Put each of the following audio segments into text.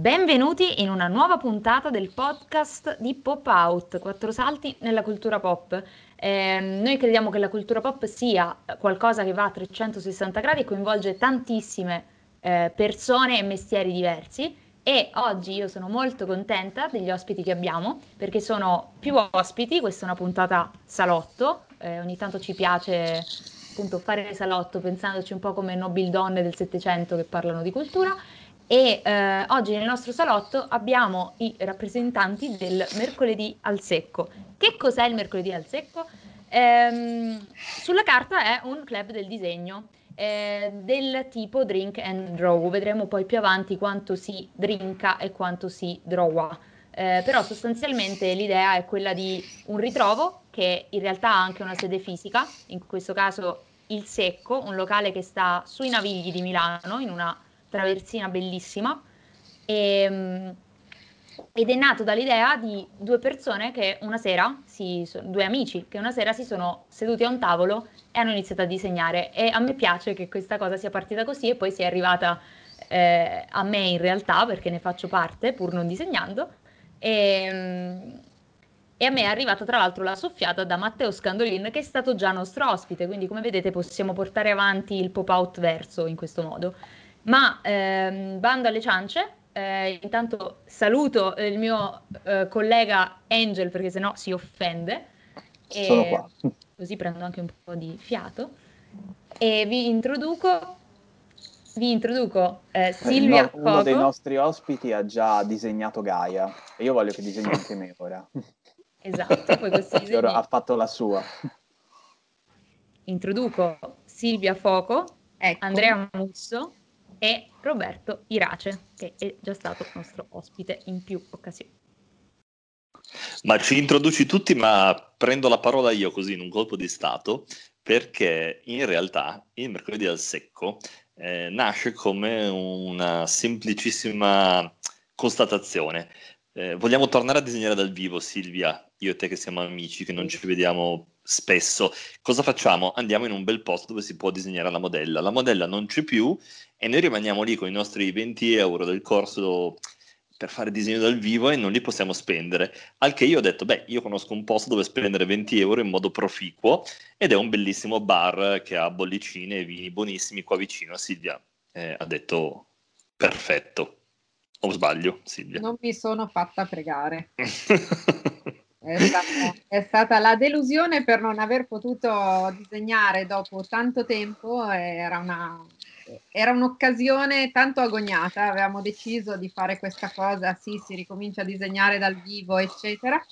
Benvenuti in una nuova puntata del podcast di Pop Out, quattro salti nella cultura pop. Eh, noi crediamo che la cultura pop sia qualcosa che va a 360 gradi e coinvolge tantissime eh, persone e mestieri diversi. E oggi io sono molto contenta degli ospiti che abbiamo perché sono più ospiti, questa è una puntata salotto, eh, ogni tanto ci piace appunto fare salotto pensandoci un po' come nobildonne del Settecento che parlano di cultura e eh, oggi nel nostro salotto abbiamo i rappresentanti del mercoledì al secco. Che cos'è il mercoledì al secco? Ehm, sulla carta è un club del disegno eh, del tipo drink and draw, vedremo poi più avanti quanto si drinka e quanto si drawa. Eh, però sostanzialmente l'idea è quella di un ritrovo che in realtà ha anche una sede fisica, in questo caso il Secco, un locale che sta sui Navigli di Milano, in una traversina bellissima. E, ehm, ed è nato dall'idea di due persone che una sera, si, due amici, che una sera si sono seduti a un tavolo e hanno iniziato a disegnare. E a me piace che questa cosa sia partita così e poi sia arrivata eh, a me in realtà perché ne faccio parte pur non disegnando. E, ehm, e a me è arrivata tra l'altro la soffiata da Matteo Scandolin che è stato già nostro ospite, quindi come vedete possiamo portare avanti il pop-out verso in questo modo. Ma ehm, bando alle ciance, eh, intanto saluto il mio eh, collega Angel perché sennò si offende. E Sono qua. Così prendo anche un po' di fiato. E vi introduco, vi introduco eh, Silvia no, Uno dei nostri ospiti ha già disegnato Gaia e io voglio che disegni anche me ora. Esatto, poi questi disegni... ha fatto la sua. Introduco Silvia Foco, ecco. Andrea Musso, e Roberto Irace, che è già stato nostro ospite in più occasioni. Ma ci introduci tutti, ma prendo la parola io così in un colpo di Stato, perché in realtà il mercoledì al secco eh, nasce come una semplicissima constatazione. Eh, vogliamo tornare a disegnare dal vivo, Silvia, io e te che siamo amici, che non ci vediamo spesso. Cosa facciamo? Andiamo in un bel posto dove si può disegnare la modella. La modella non c'è più e noi rimaniamo lì con i nostri 20 euro del corso per fare disegno dal vivo e non li possiamo spendere. Al che io ho detto, beh, io conosco un posto dove spendere 20 euro in modo proficuo ed è un bellissimo bar che ha bollicine e vini buonissimi qua vicino. Silvia eh, ha detto, perfetto. O sbaglio, Silvia? Non mi sono fatta pregare. È stata, è stata, la delusione per non aver potuto disegnare dopo tanto tempo, era, una, era un'occasione tanto agognata, avevamo deciso di fare questa cosa, sì, si ricomincia a disegnare dal vivo, eccetera.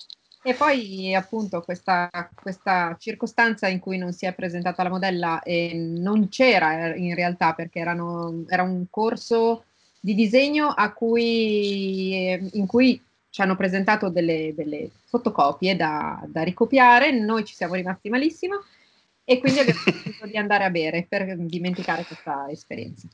E poi appunto questa, questa circostanza in cui non si è presentata la modella e non c'era in realtà perché erano, era un corso di disegno cui, in cui ci hanno presentato delle, delle fotocopie da, da, ricopiare, noi ci siamo rimasti malissimo e quindi abbiamo deciso di andare a bere per dimenticare questa esperienza.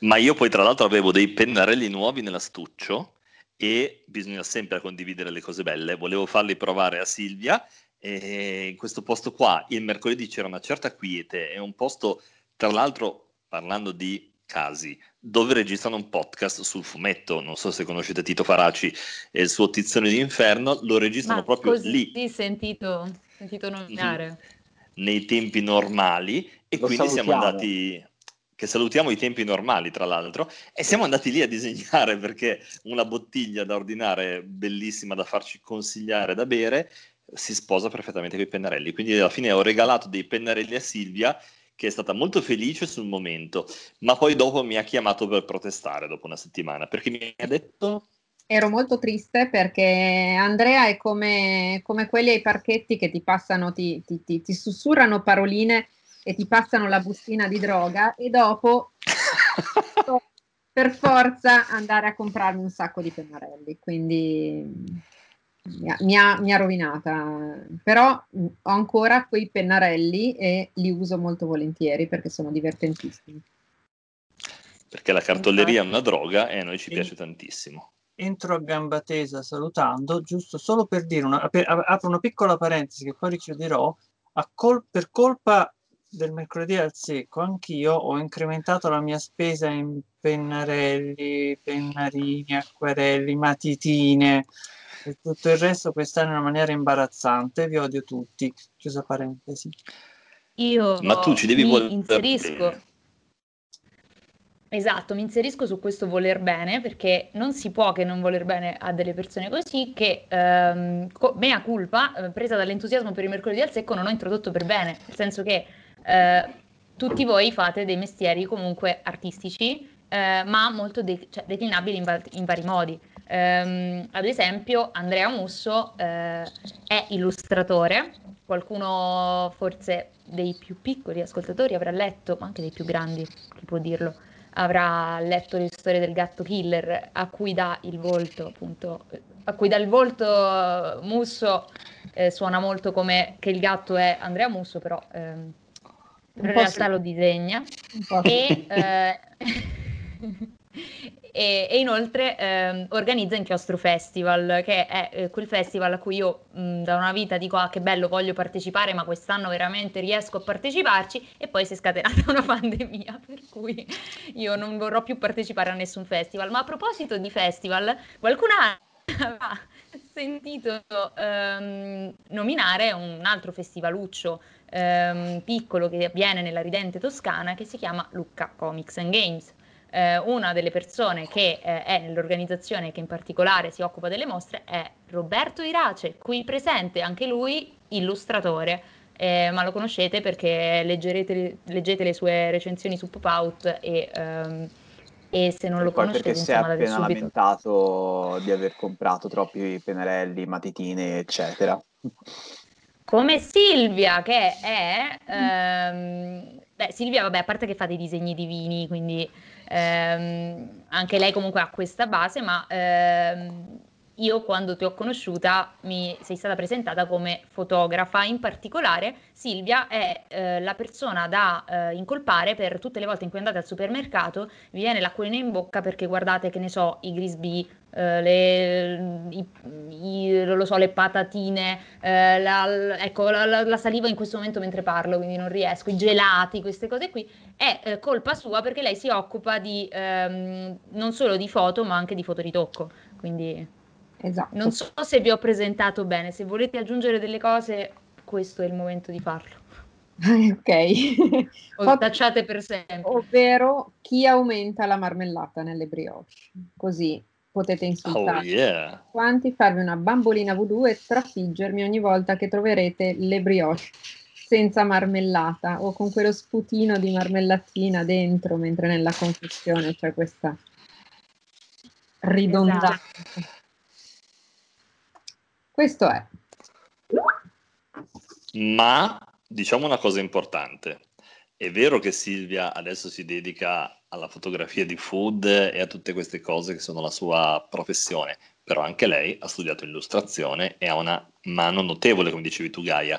Ma io poi tra l'altro avevo dei pennarelli nuovi nell'astuccio e bisogna sempre condividere le cose belle. Volevo farli provare a Silvia e in questo posto qua il mercoledì c'era una certa quiete, è un posto tra l'altro parlando di casi dove registrano un podcast sul fumetto. Non so se conoscete Tito Faraci e il suo Tizione d'Inferno, lo registrano Ma proprio così lì. sentito, sentito nominare. Nei tempi normali e lo quindi salutiamo. siamo andati che salutiamo i tempi normali tra l'altro, e siamo andati lì a disegnare perché una bottiglia da ordinare bellissima da farci consigliare da bere si sposa perfettamente con i pennarelli. Quindi alla fine ho regalato dei pennarelli a Silvia che è stata molto felice sul momento, ma poi dopo mi ha chiamato per protestare dopo una settimana, perché mi ha detto... Ero molto triste perché Andrea è come, come quelli ai parchetti che ti passano, ti, ti, ti, ti sussurrano paroline e ti passano la bustina di droga e dopo per forza andare a comprarmi un sacco di pennarelli. Quindi mi ha, mi, ha, mi ha, rovinata, però mm, ho ancora quei pennarelli e li uso molto volentieri perché sono divertentissimi. Perché la cartoleria è una droga e a noi ci piace tantissimo. Entro a gamba tesa salutando, giusto solo per dire, una, per, apro una piccola parentesi che poi richiuderò, col, per colpa del mercoledì al secco anch'io ho incrementato la mia spesa in pennarelli, pennarini, acquarelli, matitine e tutto il resto quest'anno in una maniera imbarazzante. Vi odio tutti. Chiusa parentesi. Io Ma tu ci devi mi voler inserisco. bene. Esatto, mi inserisco su questo voler bene perché non si può che non voler bene a delle persone così che ehm, co- mea culpa, eh, presa dall'entusiasmo per il mercoledì al secco, non ho introdotto per bene, nel senso che eh, tutti voi fate dei mestieri comunque artistici, eh, ma molto de- cioè, declinabili in, va- in vari modi. Ehm, ad esempio, Andrea Musso eh, è illustratore, qualcuno forse dei più piccoli ascoltatori avrà letto, ma anche dei più grandi, chi può dirlo, avrà letto le storie del gatto killer a cui dà il volto, appunto, a cui dà il volto eh, Musso, eh, suona molto come che il gatto è Andrea Musso, però ehm, in realtà sì. lo disegna. E, eh, e- e inoltre ehm, organizza Inchiostro Festival, che è eh, quel festival a cui io mh, da una vita dico ah che bello voglio partecipare, ma quest'anno veramente riesco a parteciparci e poi si è scatenata una pandemia, per cui io non vorrò più partecipare a nessun festival. Ma a proposito di festival, qualcuno ha sentito ehm, nominare un altro festivaluccio ehm, piccolo che avviene nella ridente Toscana che si chiama Lucca Comics and Games. Eh, una delle persone che eh, è nell'organizzazione che in particolare si occupa delle mostre è Roberto Irace, qui presente anche lui illustratore, eh, ma lo conoscete perché leggerete, leggete le sue recensioni su Pop Out e, ehm, e se non lo E poi conoscete perché si è insomma appena subito. lamentato di aver comprato troppi pennarelli, matitine, eccetera. Come Silvia, che è... ehm, beh, Silvia, vabbè, a parte che fa dei disegni divini, quindi ehm, anche lei comunque ha questa base, ma ehm, io quando ti ho conosciuta mi sei stata presentata come fotografa. In particolare, Silvia è eh, la persona da eh, incolpare per tutte le volte in cui andate al supermercato, vi viene l'acquolina in bocca perché guardate, che ne so, i Grisbee, eh, le, so, le patatine, eh, la, ecco, la, la- la saliva in questo momento mentre parlo, quindi non riesco, i gelati, queste cose qui, è eh, colpa sua perché lei si occupa di ehm, non solo di foto, ma anche di fotoritocco. Quindi Esatto. non so se vi ho presentato bene, se volete aggiungere delle cose, questo è il momento di farlo. ok. O tacciate per sempre. Ovvero chi aumenta la marmellata nelle brioche. Così potete Oh insultare yeah. quanti, farvi una bambolina voodoo e trafiggermi ogni volta che troverete le brioche senza marmellata o con quello sputino di marmellatina dentro, mentre nella confezione c'è questa ridondanza. Questo è. Ma diciamo una cosa importante. È vero che Silvia adesso si dedica alla fotografia di food e a tutte queste cose che sono la sua professione, però anche lei ha studiato illustrazione e ha una mano notevole, come dicevi tu Gaia.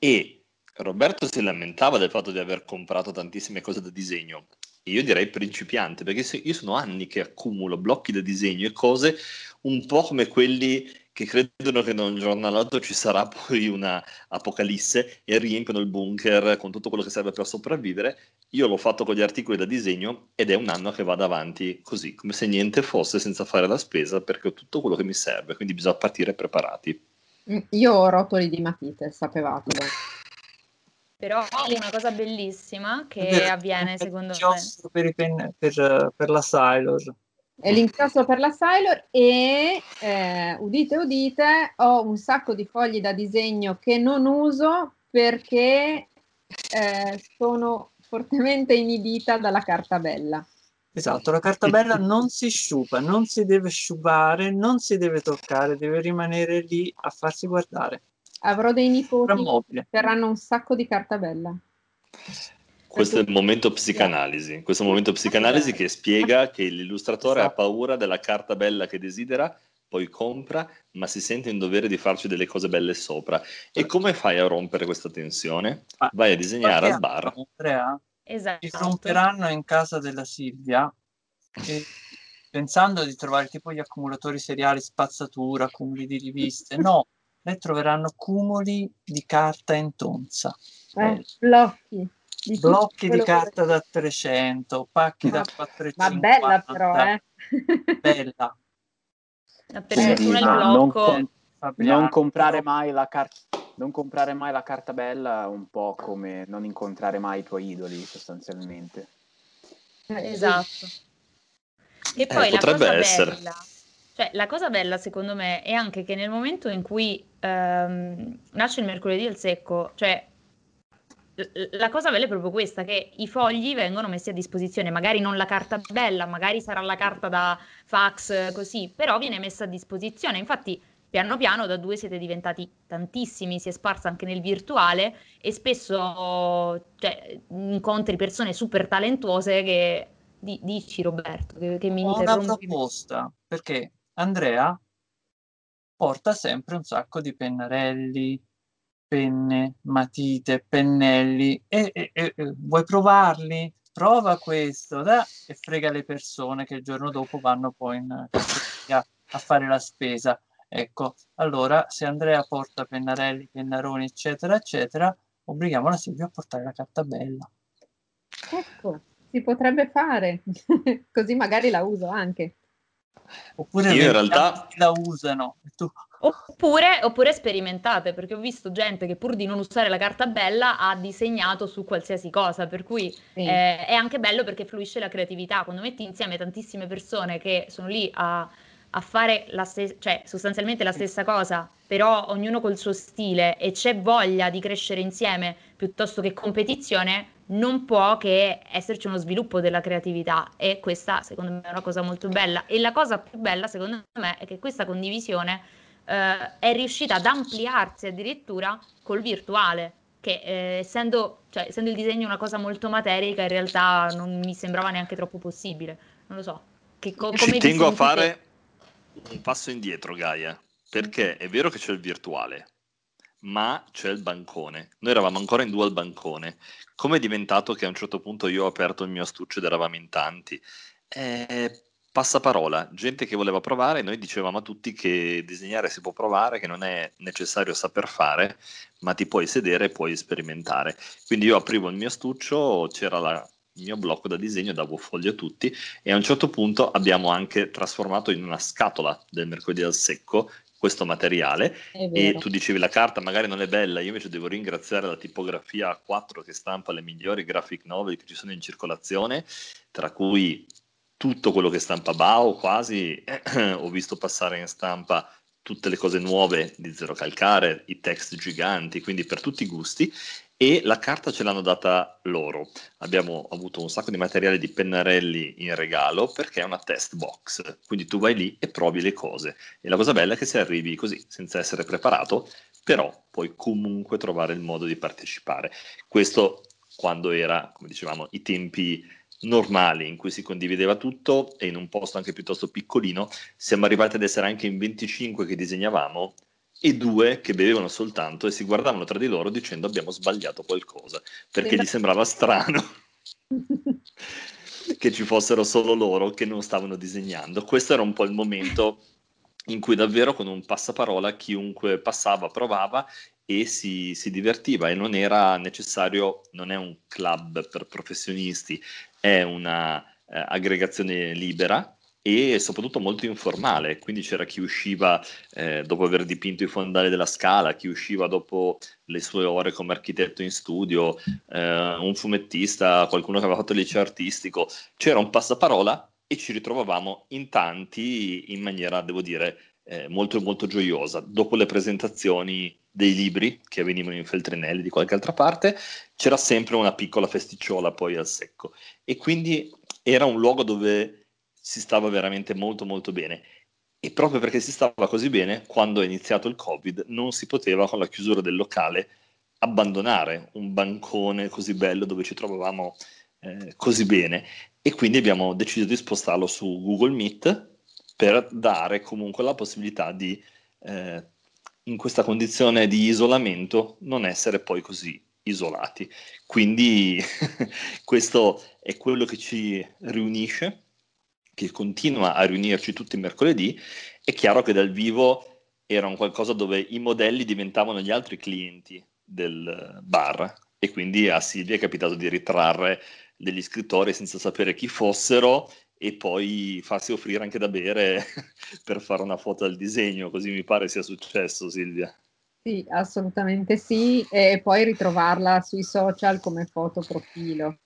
E Roberto si lamentava del fatto di aver comprato tantissime cose da disegno. Io direi principiante, perché io sono anni che accumulo blocchi da disegno e cose un po' come quelli che credono che da un giorno all'altro ci sarà poi una apocalisse e riempiono il bunker con tutto quello che serve per sopravvivere. Io l'ho fatto con gli articoli da disegno ed è un anno che vado avanti così, come se niente fosse, senza fare la spesa, perché ho tutto quello che mi serve, quindi bisogna partire preparati. Mm, Io ho rotoli di matite, sapevate. Però una cosa bellissima È che avviene è secondo me. per, per, per la Sailor. È l'inchiostro per la Sailor e eh, udite udite ho un sacco di fogli da disegno che non uso perché eh, sono fortemente inibita dalla carta bella. Esatto, la carta bella non si sciupa, non si deve sciupare, non si deve toccare, deve rimanere lì a farsi guardare. Avrò dei nipoti che terranno un sacco di carta bella. Questo è il momento psicanalisi, questo è il momento psicanalisi che spiega che l'illustratore ha Esatto. paura della carta bella che desidera, poi compra, ma si sente in dovere di farci delle cose belle sopra. E come fai a rompere questa tensione? Vai a disegnare al bar. Andrea, Esatto. ci romperanno in casa della Silvia e pensando di trovare tipo gli accumulatori seriali spazzatura, cumuli di riviste. No, le troveranno cumuli di carta in tonza. Eh, blocchi. Di Blocchi di quello che- carta da 300, pacchi da Ma- 450. Ma bella però, eh. Bella. Per fortuna il non blocco... con- Non comprare, mai la car- non comprare mai la carta bella è un po' come non incontrare mai i tuoi idoli, sostanzialmente. Eh, Esatto. E poi la potrebbe cosa essere. bella, cioè la cosa bella secondo me è anche che nel momento in cui ehm, nasce il mercoledì al secco, cioè la cosa bella è proprio questa, che i fogli vengono messi a disposizione, magari non la carta bella, magari sarà la carta da fax, così, però viene messa a disposizione. Infatti, piano piano da due siete diventati tantissimi, si è sparsa anche nel virtuale e spesso cioè, incontri persone super talentuose che... di- dici Roberto, che, che mi Ho una proposta, perché Andrea porta sempre un sacco di pennarelli, penne, matite, pennelli e, e- e- vuoi provarli? Prova questo da, e frega le persone che il giorno dopo vanno poi in caffetteria a fare la spesa. Ecco, allora se Andrea porta pennarelli, pennaroni, eccetera, eccetera, obblighiamo la Silvia a portare la carta bella. Ecco, si potrebbe fare, così magari la uso anche. Oppure Io in realtà- la usano. E tu, Oppure, oppure sperimentate, perché ho visto gente che pur di non usare la carta bella ha disegnato su qualsiasi cosa, per cui Sì. eh, è anche bello perché fluisce la creatività. Quando metti insieme tantissime persone che sono lì a, a fare la stessa, cioè sostanzialmente la stessa cosa, però ognuno col suo stile e c'è voglia di crescere insieme piuttosto che competizione, non può che esserci uno sviluppo della creatività e questa secondo me è una cosa molto bella. E la cosa più bella secondo me è che questa condivisione eh, è riuscita ad ampliarsi addirittura col virtuale, che eh, essendo, cioè, essendo il disegno una cosa molto materica, in realtà non mi sembrava neanche troppo possibile. Non lo so. Che co- Ci tengo a fare un passo indietro, Gaia, perché è vero che c'è il virtuale, ma c'è il bancone. Noi eravamo ancora in due al bancone. Come è diventato che a un certo punto io ho aperto il mio astuccio ed eravamo in tanti? Eh, passaparola, gente che voleva provare, noi dicevamo a tutti che disegnare si può provare, che non è necessario saper fare, ma ti puoi sedere e puoi sperimentare. Quindi io aprivo il mio astuccio, c'era la- il mio blocco da disegno, davo fogli a tutti e a un certo punto abbiamo anche trasformato in una scatola del mercoledì al secco questo materiale e tu dicevi la carta magari non è bella, io invece devo ringraziare la tipografia A4 che stampa le migliori graphic novel che ci sono in circolazione, tra cui tutto quello che stampa Bao quasi, ho visto passare in stampa tutte le cose nuove di Zero Calcare, i text giganti, quindi per tutti i gusti e la carta ce l'hanno data loro. Abbiamo avuto un sacco di materiale di pennarelli in regalo perché è una test box, quindi tu vai lì e provi le cose. E la cosa bella è che se arrivi così, senza essere preparato, però puoi comunque trovare il modo di partecipare. Questo quando era, come dicevamo, i tempi normali in cui si condivideva tutto e in un posto anche piuttosto piccolino, siamo arrivati ad essere anche in 25 che disegnavamo e due che bevevano soltanto e si guardavano tra di loro dicendo abbiamo sbagliato qualcosa, perché gli sembrava strano che ci fossero solo loro che non stavano disegnando. Questo era un po' il momento in cui davvero con un passaparola chiunque passava provava e si, si divertiva e non era necessario, non è un club per professionisti, è una eh, libera e soprattutto molto informale, quindi c'era chi usciva eh, dopo aver dipinto i fondali della scala, chi usciva dopo le sue ore come architetto in studio, eh, un fumettista, qualcuno che aveva fatto il liceo artistico, c'era un passaparola e ci ritrovavamo in tanti in maniera, devo dire, eh, molto molto gioiosa. Dopo le presentazioni dei libri che venivano in feltrinelli di qualche altra parte, c'era sempre una piccola festicciola poi al secco. E quindi era un luogo dove si stava veramente molto molto bene. E proprio perché si stava così bene, quando è iniziato il Covid, non si poteva con la chiusura del locale abbandonare un bancone così bello dove ci trovavamo eh, così bene e quindi abbiamo deciso di spostarlo su Google Meet per dare comunque la possibilità di eh, in questa condizione di isolamento non essere poi così isolati. Quindi questo è quello che ci riunisce, che continua a riunirci tutti i mercoledì. È chiaro che dal vivo era un qualcosa dove i modelli diventavano gli altri clienti del bar e quindi a Silvia è capitato di ritrarre degli scrittori senza sapere chi fossero e poi farsi offrire anche da bere per fare una foto al disegno, così mi pare sia successo Silvia. Sì, assolutamente sì, e poi ritrovarla sui social come foto profilo.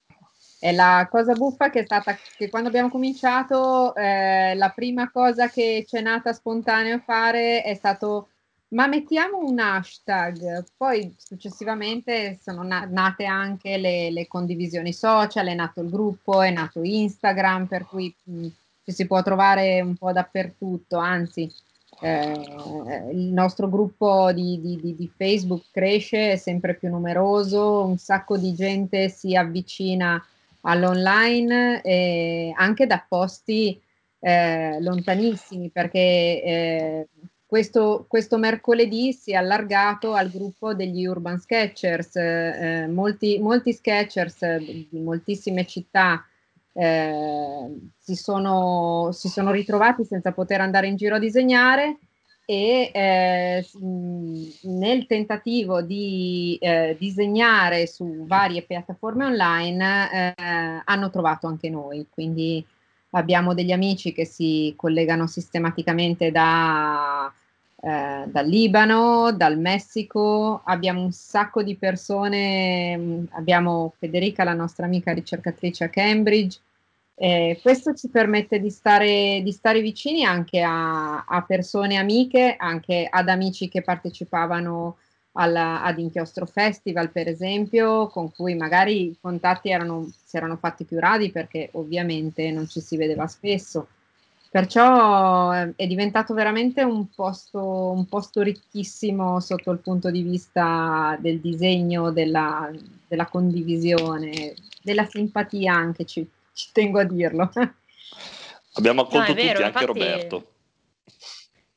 E la cosa buffa che è stata che quando abbiamo cominciato, eh, la prima cosa che ci è nata spontaneo fare è stato ma mettiamo un hashtag, poi successivamente sono na- nate anche le, le, condivisioni social, è nato il gruppo, è nato Instagram, per cui mh, ci si può trovare un po' dappertutto, anzi eh, il nostro gruppo di, di, di, di, Facebook cresce, è sempre più numeroso, un sacco di gente si avvicina all'online eh, anche da posti eh, lontanissimi perché eh, questo, questo, mercoledì si è allargato al gruppo degli urban sketchers, eh, molti, molti sketchers di moltissime città eh, si, sono, si, sono, ritrovati senza poter andare in giro a disegnare e eh, nel tentativo di eh, disegnare su varie piattaforme online eh, hanno trovato anche noi, quindi abbiamo degli amici che si collegano sistematicamente da, eh, dal Libano, dal Messico, abbiamo un sacco di persone, mm, abbiamo Federica, la nostra amica ricercatrice a Cambridge, eh, questo ci permette di stare, di stare vicini anche a, a, persone amiche, anche ad amici che partecipavano alla, ad Inchiostro Festival, per esempio, con cui magari i contatti erano, si erano fatti più radi perché ovviamente non ci si vedeva spesso. Perciò eh, è diventato veramente un posto, un posto ricchissimo sotto il punto di vista del disegno, della, della condivisione, della simpatia anche, ci, ci tengo a dirlo. Abbiamo accolto no, tutti, vero, anche infatti... Roberto.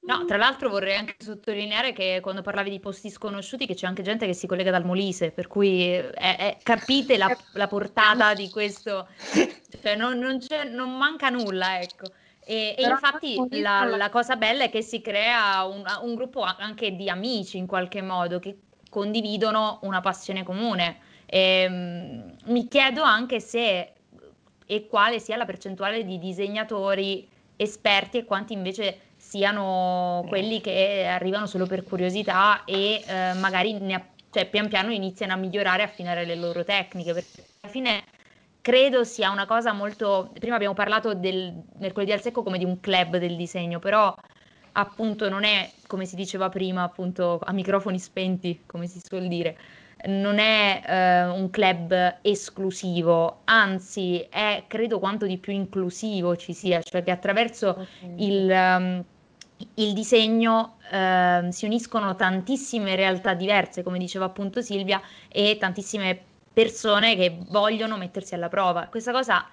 No, tra l'altro vorrei anche sottolineare che quando parlavi di posti sconosciuti che c'è anche gente che si collega dal Molise, per cui è, è, capite la, la, portata di questo, cioè non, non, non manca nulla, ecco. E, e infatti la, la, cosa bella è che si crea un, un, gruppo anche di amici in qualche modo che condividono una passione comune. E, um, mi chiedo anche se e quale sia la percentuale di disegnatori esperti e quanti invece siano quelli che arrivano solo per curiosità e eh, magari ne, cioè, pian piano iniziano a migliorare e affinare le loro tecniche, perché alla fine credo sia una cosa molto... Prima abbiamo parlato del mercoledì al secco come di un club del disegno, però appunto non è, come si diceva prima, appunto a microfoni spenti, come si suol dire, non è eh, un club esclusivo, anzi è credo quanto di più inclusivo ci sia, cioè che attraverso okay. il, um, il, disegno uh, si uniscono tantissime realtà diverse, come diceva appunto Silvia, e tantissime persone che vogliono mettersi alla prova. Questa cosa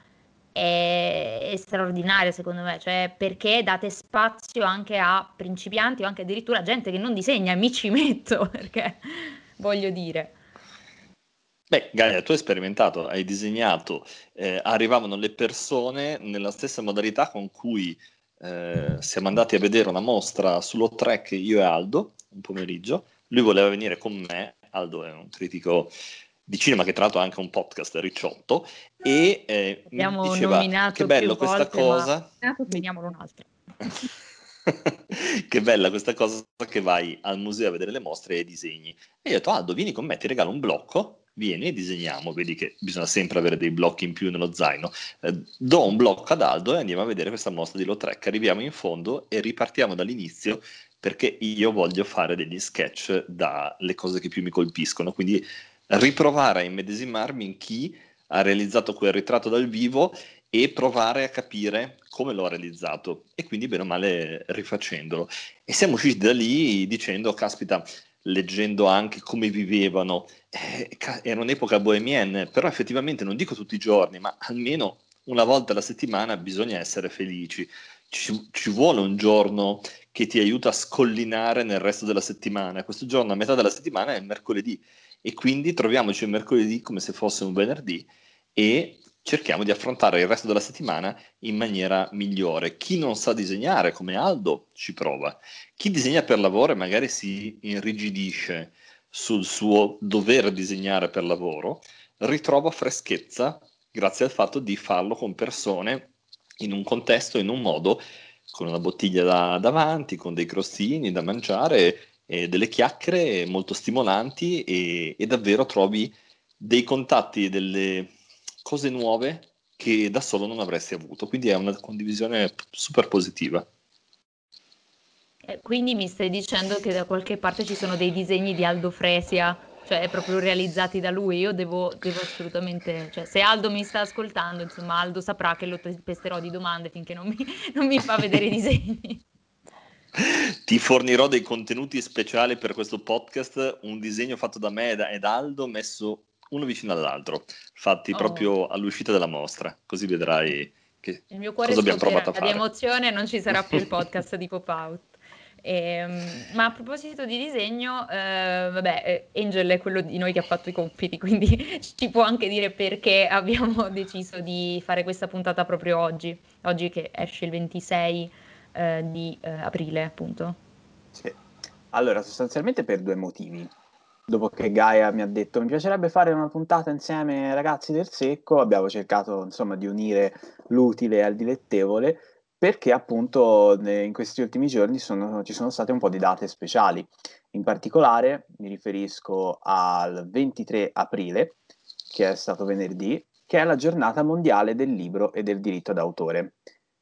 è, straordinaria secondo me, cioè perché date spazio anche a principianti o anche addirittura gente che non disegna, mi ci metto perché voglio dire. Beh, Gaia, tu hai sperimentato, hai disegnato, eh, arrivavano le persone nella stessa modalità con cui eh, siamo andati a vedere una mostra sullo track io e Aldo, un pomeriggio. Lui voleva venire con me, Aldo è un critico di cinema che tra l'altro ha anche un podcast Ricciotto e eh, Abbiamo mi diceva che bello questa volte, cosa. Vediamolo un'altra. che bella questa cosa che vai al museo a vedere le mostre e disegni. E io ho detto Aldo, vieni con me, ti regalo un blocco vieni e disegniamo, vedi che bisogna sempre avere dei blocchi in più nello zaino, eh, do un blocco ad Aldo e andiamo a vedere questa mostra di Lautrec, arriviamo in fondo e ripartiamo dall'inizio perché io voglio fare degli sketch dalle cose che più mi colpiscono, quindi riprovare a immedesimarmi in chi ha realizzato quel ritratto dal vivo e provare a capire come l'ho realizzato. E quindi bene o male rifacendolo. E siamo usciti da lì dicendo, caspita, leggendo anche come vivevano. Eh, era un'epoca bohemienne, però effettivamente non dico tutti i giorni, ma almeno una volta alla settimana bisogna essere felici. Ci, ci, vuole un giorno che ti aiuta a scollinare nel resto della settimana. Questo giorno, a metà della settimana, è il mercoledì e quindi troviamoci il mercoledì come se fosse un venerdì e cerchiamo di affrontare il resto della settimana in maniera migliore. Chi non sa disegnare, come Aldo, ci prova. Chi disegna per lavoro e magari si irrigidisce sul suo dover disegnare per lavoro, ritrova freschezza grazie al fatto di farlo con persone in un contesto, in un modo, con una bottiglia da, davanti, con dei crostini da mangiare e delle chiacchiere molto stimolanti e, e davvero trovi dei contatti, delle cose nuove che da solo non avresti avuto. Quindi è una condivisione super positiva. Eh, quindi mi stai dicendo che da qualche parte ci sono dei disegni di Aldo Fresia, cioè proprio realizzati da lui. Io devo, devo assolutamente, cioè, se Aldo mi sta ascoltando, insomma, Aldo saprà che lo pesterò di domande finché non mi, non mi fa vedere i disegni. Ti fornirò dei contenuti speciali per questo podcast, un disegno fatto da me ed Aldo messo uno vicino all'altro, fatti oh. proprio all'uscita della mostra, così vedrai che il mio cuore cosa abbiamo provato a fare. di emozione non ci sarà più il podcast di Pop Out. Eh, ma a proposito di disegno, eh, vabbè, eh, Angel è quello di noi che ha fatto i compiti, quindi ci può anche dire perché abbiamo deciso di fare questa puntata proprio oggi, oggi che esce il 26 eh, di eh, aprile, appunto. Sì. Allora, sostanzialmente per due motivi dopo che Gaia mi ha detto mi piacerebbe fare una puntata insieme ragazzi del secco, abbiamo cercato insomma di unire l'utile al dilettevole perché appunto in questi ultimi giorni sono, ci sono state un po' di date speciali. In particolare mi riferisco al 23 aprile, che è stato venerdì, che è la giornata mondiale del libro e del diritto d'autore,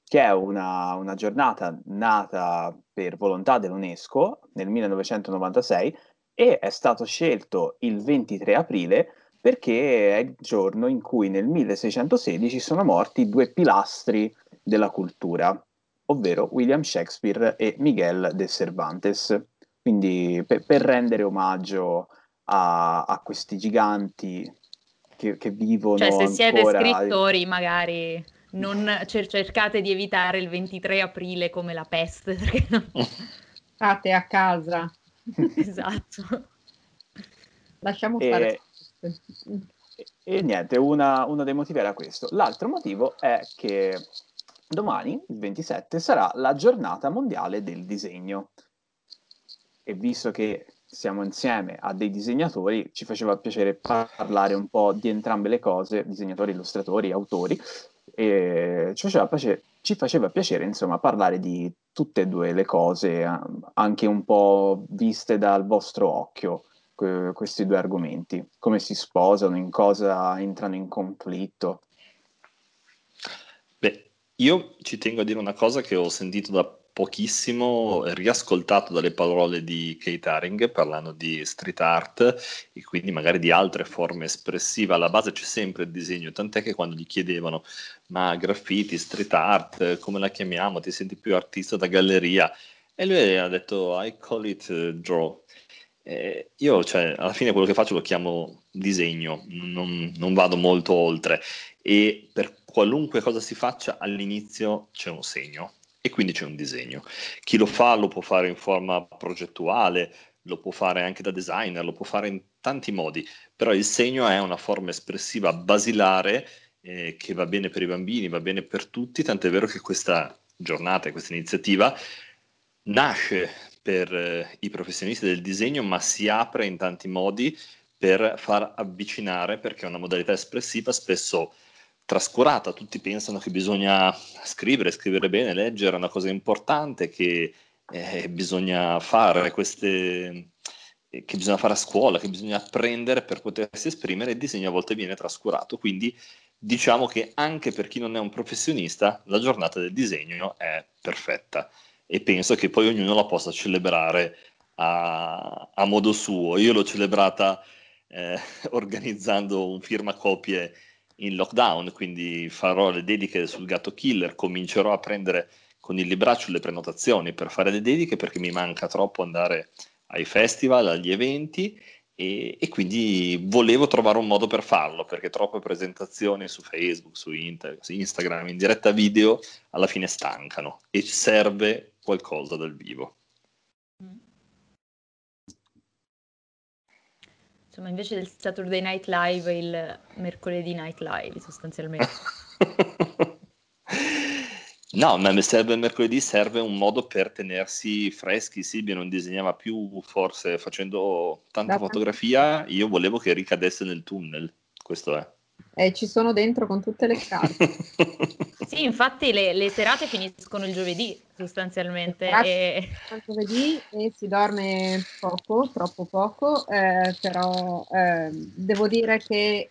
che è una, una giornata nata per volontà dell'UNESCO nel 1996 e è stato scelto il 23 aprile perché è il giorno in cui nel 1616 sono morti due pilastri della cultura, ovvero William Shakespeare e Miguel de Cervantes. Quindi per, per rendere omaggio a, a questi giganti che, che, vivono. Cioè, se siete ancora... scrittori, magari non cercate di evitare il 23 aprile come la peste. Perché non... State a casa. esatto. Lasciamo fare. E, e niente, una, uno dei motivi era questo. L'altro motivo è che domani, il 27, sarà la giornata mondiale del disegno. E visto che siamo insieme a dei disegnatori, ci faceva piacere parlare un po' di entrambe le cose, disegnatori, illustratori, autori, e ci faceva piacere, ci faceva piacere insomma parlare di tutte e due le cose, anche un po' viste dal vostro occhio, questi due argomenti, come si sposano, in cosa entrano in conflitto. Beh, io ci tengo a dire una cosa che ho sentito da pochissimo riascoltato dalle parole di Kate Haring parlando di street art e quindi magari di altre forme espressive. Alla base c'è sempre il disegno, tant'è che quando gli chiedevano ma graffiti, street art, come la chiamiamo? Ti senti più artista da galleria? E lui ha detto I call it uh, draw. Eh, io, cioè, alla fine quello che faccio lo chiamo disegno, non, non vado molto oltre e per qualunque cosa si faccia all'inizio c'è un segno e quindi c'è un disegno. Chi lo fa lo può fare in forma progettuale, lo può fare anche da designer, lo può fare in tanti modi, però il segno è una forma espressiva basilare eh, che va bene per i bambini, va bene per tutti, tant'è vero che questa giornata, questa iniziativa nasce per eh, i professionisti del disegno, ma si apre in tanti modi per far avvicinare, perché è una modalità espressiva spesso trascurata, tutti pensano che bisogna scrivere, scrivere bene, leggere è una cosa importante, che eh, bisogna fare queste eh, che bisogna fare a scuola, che bisogna apprendere per potersi esprimere, il disegno a volte viene trascurato. Quindi diciamo che anche per chi non è un professionista, la giornata del disegno è perfetta e penso che poi ognuno la possa celebrare a, a modo suo. Io l'ho celebrata eh, organizzando un firmacopie in lockdown, quindi farò le dediche sul gatto killer, comincerò a prendere con il libraccio le prenotazioni per fare le dediche perché mi manca troppo andare ai festival, agli eventi e, e, quindi volevo trovare un modo per farlo perché troppe presentazioni su Facebook, su, Inter, su Instagram in diretta video alla fine stancano e serve qualcosa dal vivo. Insomma, invece del Saturday Night Live, il mercoledì Night Live, sostanzialmente. No, ma serve il mercoledì serve un modo per tenersi freschi. Silvia non disegnava più, forse facendo tanta Da- fotografia. Io volevo che ricadesse nel tunnel. Questo è. E ci sono dentro con tutte le carte. Sì, infatti le, le serate finiscono il giovedì sostanzialmente. E... al giovedì e si dorme poco, troppo poco, eh, però eh, devo dire che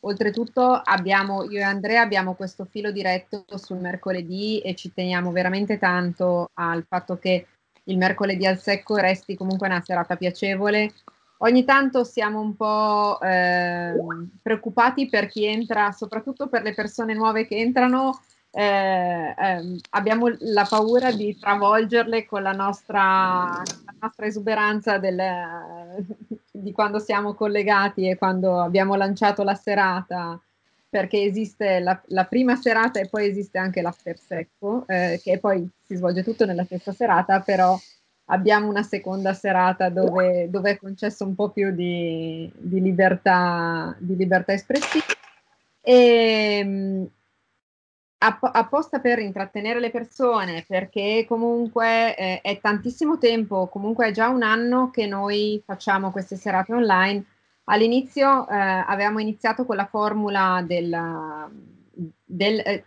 oltretutto abbiamo, io e Andrea abbiamo questo filo diretto sul mercoledì e ci teniamo veramente tanto al fatto che il mercoledì al secco resti comunque una serata piacevole. Ogni tanto siamo un po' eh, preoccupati per chi entra, soprattutto per le persone nuove che entrano, eh, ehm, abbiamo la paura di travolgerle con la nostra, la nostra esuberanza del- di quando siamo collegati e quando abbiamo lanciato la serata, perché esiste la, la prima serata e poi esiste anche l'after secco, eh, che poi si svolge tutto nella stessa serata, però abbiamo una seconda serata dove, dove è concesso un po' più di, di libertà, di libertà espressiva. E, app- apposta per intrattenere le persone, perché comunque eh, è tantissimo tempo, comunque è già un anno che noi facciamo queste serate online. All'inizio eh, avevamo iniziato con la formula del, del, eh,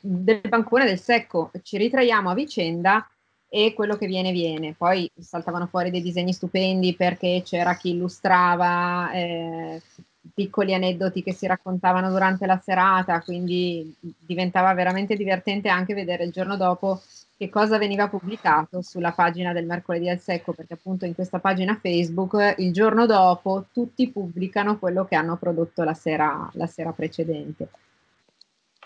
del bancone del secco, ci ritraiamo a vicenda e quello che viene viene. Poi saltavano fuori dei disegni stupendi perché c'era chi illustrava, eh, piccoli aneddoti che si raccontavano durante la serata, quindi diventava veramente divertente anche vedere il giorno dopo che cosa veniva pubblicato sulla pagina del mercoledì al secco, perché appunto in questa pagina Facebook il giorno dopo tutti pubblicano quello che hanno prodotto la sera, la sera precedente.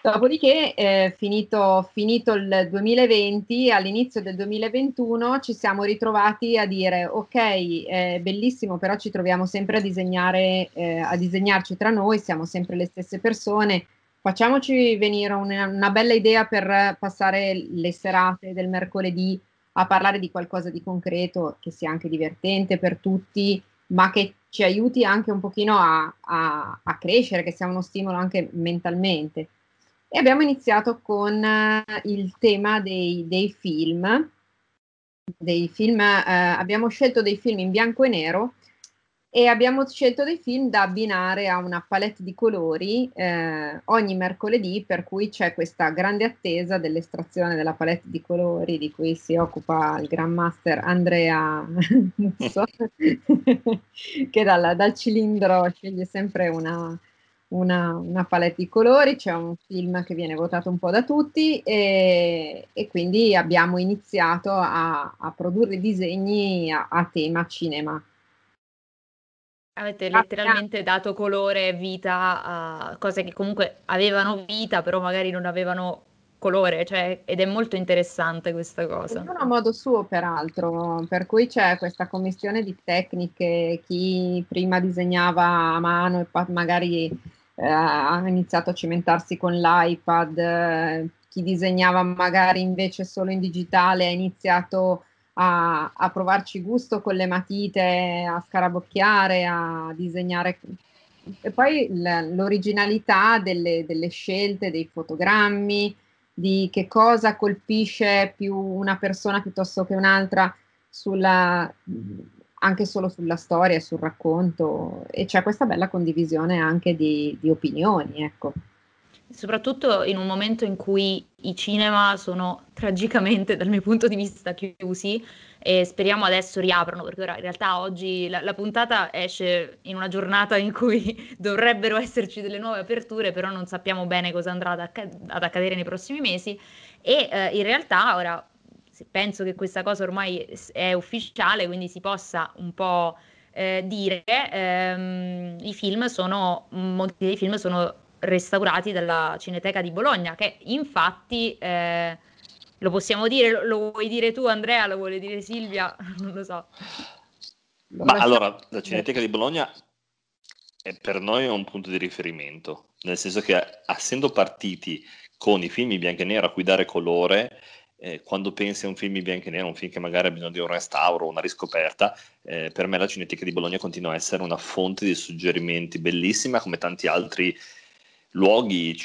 Dopodiché, eh, finito, finito il 2020, all'inizio del 2021 ci siamo ritrovati a dire: Ok, è bellissimo, però ci troviamo sempre a disegnare, eh, a disegnarci tra noi, siamo sempre le stesse persone. Facciamoci venire una, una bella idea per passare le serate del mercoledì a parlare di qualcosa di concreto, che sia anche divertente per tutti, ma che ci aiuti anche un pochino a, a, a crescere, che sia uno stimolo anche mentalmente. E abbiamo iniziato con eh, il tema dei, dei film. Dei film eh, abbiamo scelto dei film in bianco e nero e abbiamo scelto dei film da abbinare a una palette di colori eh, ogni mercoledì, per cui c'è questa grande attesa dell'estrazione della palette di colori di cui si occupa il Grandmaster Andrea Musso, che dal, dal cilindro sceglie sempre una, una, una, palette di colori, c'è un film che viene votato un po' da tutti e, e quindi abbiamo iniziato a, a produrre disegni a, a, tema cinema. Avete letteralmente dato colore e vita a cose che comunque avevano vita, però magari non avevano colore, cioè, ed è molto interessante questa cosa. Ognuno a modo suo, peraltro, per cui c'è questa commissione di tecniche, chi prima disegnava a mano e poi magari eh, ha iniziato a cimentarsi con l'iPad, eh, chi disegnava magari invece solo in digitale ha iniziato a, a provarci gusto con le matite, a scarabocchiare, a disegnare. E poi l'originalità delle, delle scelte, dei fotogrammi, di che cosa colpisce più una persona piuttosto che un'altra sulla, anche solo sulla storia, sul racconto e c'è questa bella condivisione anche di, di opinioni, ecco. Soprattutto in un momento in cui i cinema sono tragicamente, dal mio punto di vista, chiusi e speriamo adesso riaprano, perché ora in realtà oggi la, la puntata esce in una giornata in cui dovrebbero esserci delle nuove aperture, però non sappiamo bene cosa andrà ad, acc- ad accadere nei prossimi mesi e eh, in realtà ora penso che questa cosa ormai è ufficiale, quindi si possa un po' eh, dire, ehm, i film sono, molti dei film sono restaurati dalla Cineteca di Bologna, che infatti, eh, lo possiamo dire, lo, lo, vuoi dire tu Andrea, lo vuole dire Silvia, non lo so. Ma allora, la Cineteca di Bologna è per noi un punto di riferimento, nel senso che essendo partiti con i film in bianco e nero a cui dare colore, eh, quando pensi a un film in bianco e nero, un film che magari ha bisogno di un restauro, una riscoperta, eh, per me la Cineteca di Bologna continua a essere una fonte di suggerimenti bellissima, come tanti altri luoghi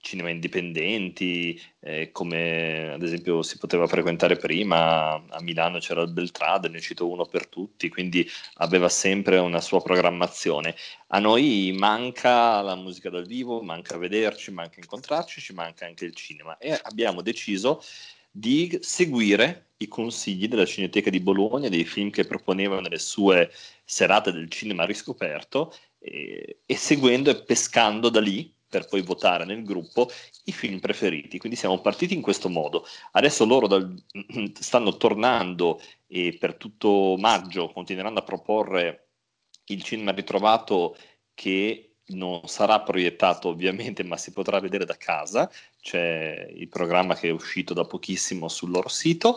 cinema indipendenti, eh, come ad esempio si poteva frequentare prima, a Milano c'era il Beltrade, ne cito uno per tutti, quindi aveva sempre una sua programmazione. A noi manca la musica dal vivo, manca vederci, manca incontrarci, ci manca anche il cinema e abbiamo deciso di seguire i consigli della Cineteca di Bologna, dei film che proponeva nelle sue serate del cinema riscoperto e, e seguendo e pescando da lì per poi votare nel gruppo i film preferiti. Quindi siamo partiti in questo modo. Adesso loro dal, stanno tornando e per tutto maggio continueranno a proporre il cinema ritrovato che non sarà proiettato ovviamente, ma si potrà vedere da casa. C'è il programma che è uscito da pochissimo sul loro sito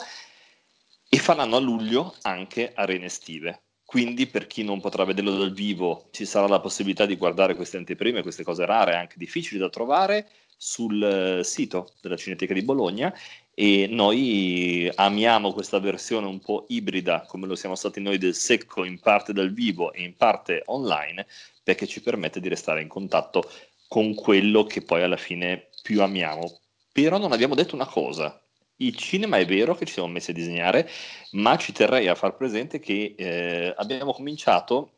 e faranno a luglio anche arene estive. Quindi per chi non potrà vederlo dal vivo ci sarà la possibilità di guardare queste anteprime, queste cose rare, anche difficili da trovare, sul eh, sito della Cineteca di Bologna e noi amiamo questa versione un po' ibrida come lo siamo stati noi del secco in parte dal vivo e in parte online perché ci permette di restare in contatto con quello che poi alla fine più amiamo. Però non abbiamo detto una cosa, il cinema è vero che ci siamo messi a disegnare, ma ci terrei a far presente che eh, abbiamo cominciato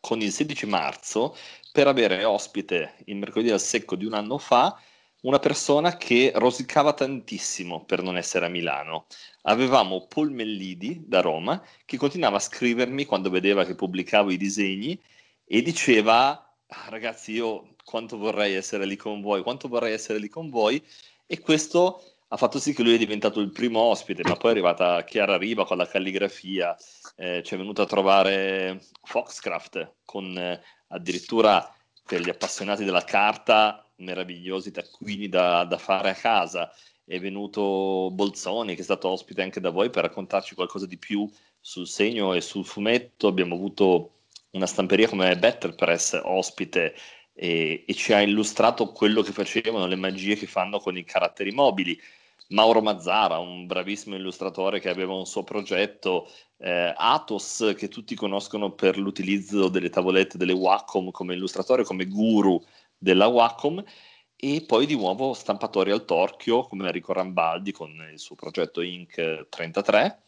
con il 16 marzo per avere ospite il mercoledì al secco di un anno fa una persona che rosicava tantissimo per non essere a Milano. Avevamo Paul Mellidi da Roma che continuava a scrivermi quando vedeva che pubblicavo i disegni e diceva ah, ragazzi io quanto vorrei essere lì con voi, quanto vorrei essere lì con voi e questo ha fatto sì che lui è diventato il primo ospite, ma poi è arrivata Chiara Riva con la calligrafia, eh, ci è venuta a trovare Foxcraft con eh, addirittura per gli appassionati della carta meravigliosi taccuini da, da fare a casa, è venuto Bolzoni che è stato ospite anche da voi per raccontarci qualcosa di più sul segno e sul fumetto, abbiamo avuto una stamperia come Better Press ospite e, e, ci ha illustrato quello che facevano, le magie che fanno con i caratteri mobili. Mauro Mazzara, un bravissimo illustratore che aveva un suo progetto, eh, Atos, che tutti conoscono per l'utilizzo delle tavolette delle Wacom come illustratore, come guru della Wacom, e poi di nuovo stampatori al torchio come Enrico Rambaldi con il suo progetto Inc. 33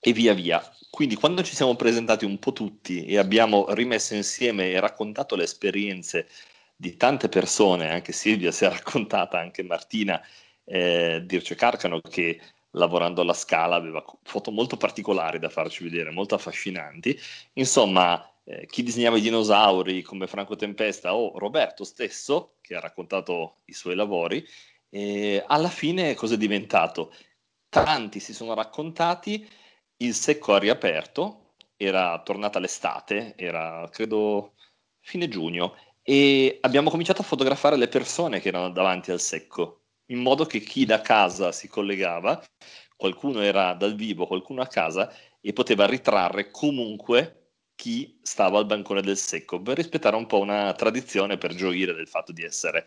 e via via. Quindi quando ci siamo presentati un po' tutti e abbiamo rimesso insieme e raccontato le esperienze di tante persone, anche Silvia si è raccontata, anche Martina, eh, Dirce Carcano che lavorando alla scala aveva foto molto particolari da farci vedere, molto affascinanti. Insomma, eh, chi disegnava i dinosauri come Franco Tempesta o Roberto stesso, che ha raccontato i suoi lavori, eh, alla fine cosa è diventato? Tanti si sono raccontati il secco ha riaperto, era tornata l'estate, era credo fine giugno, e abbiamo cominciato a fotografare le persone che erano davanti al secco, in modo che chi da casa si collegava, qualcuno era dal vivo, qualcuno a casa, e poteva ritrarre comunque chi stava al bancone del secco, per rispettare un po' una tradizione, per gioire del fatto di essere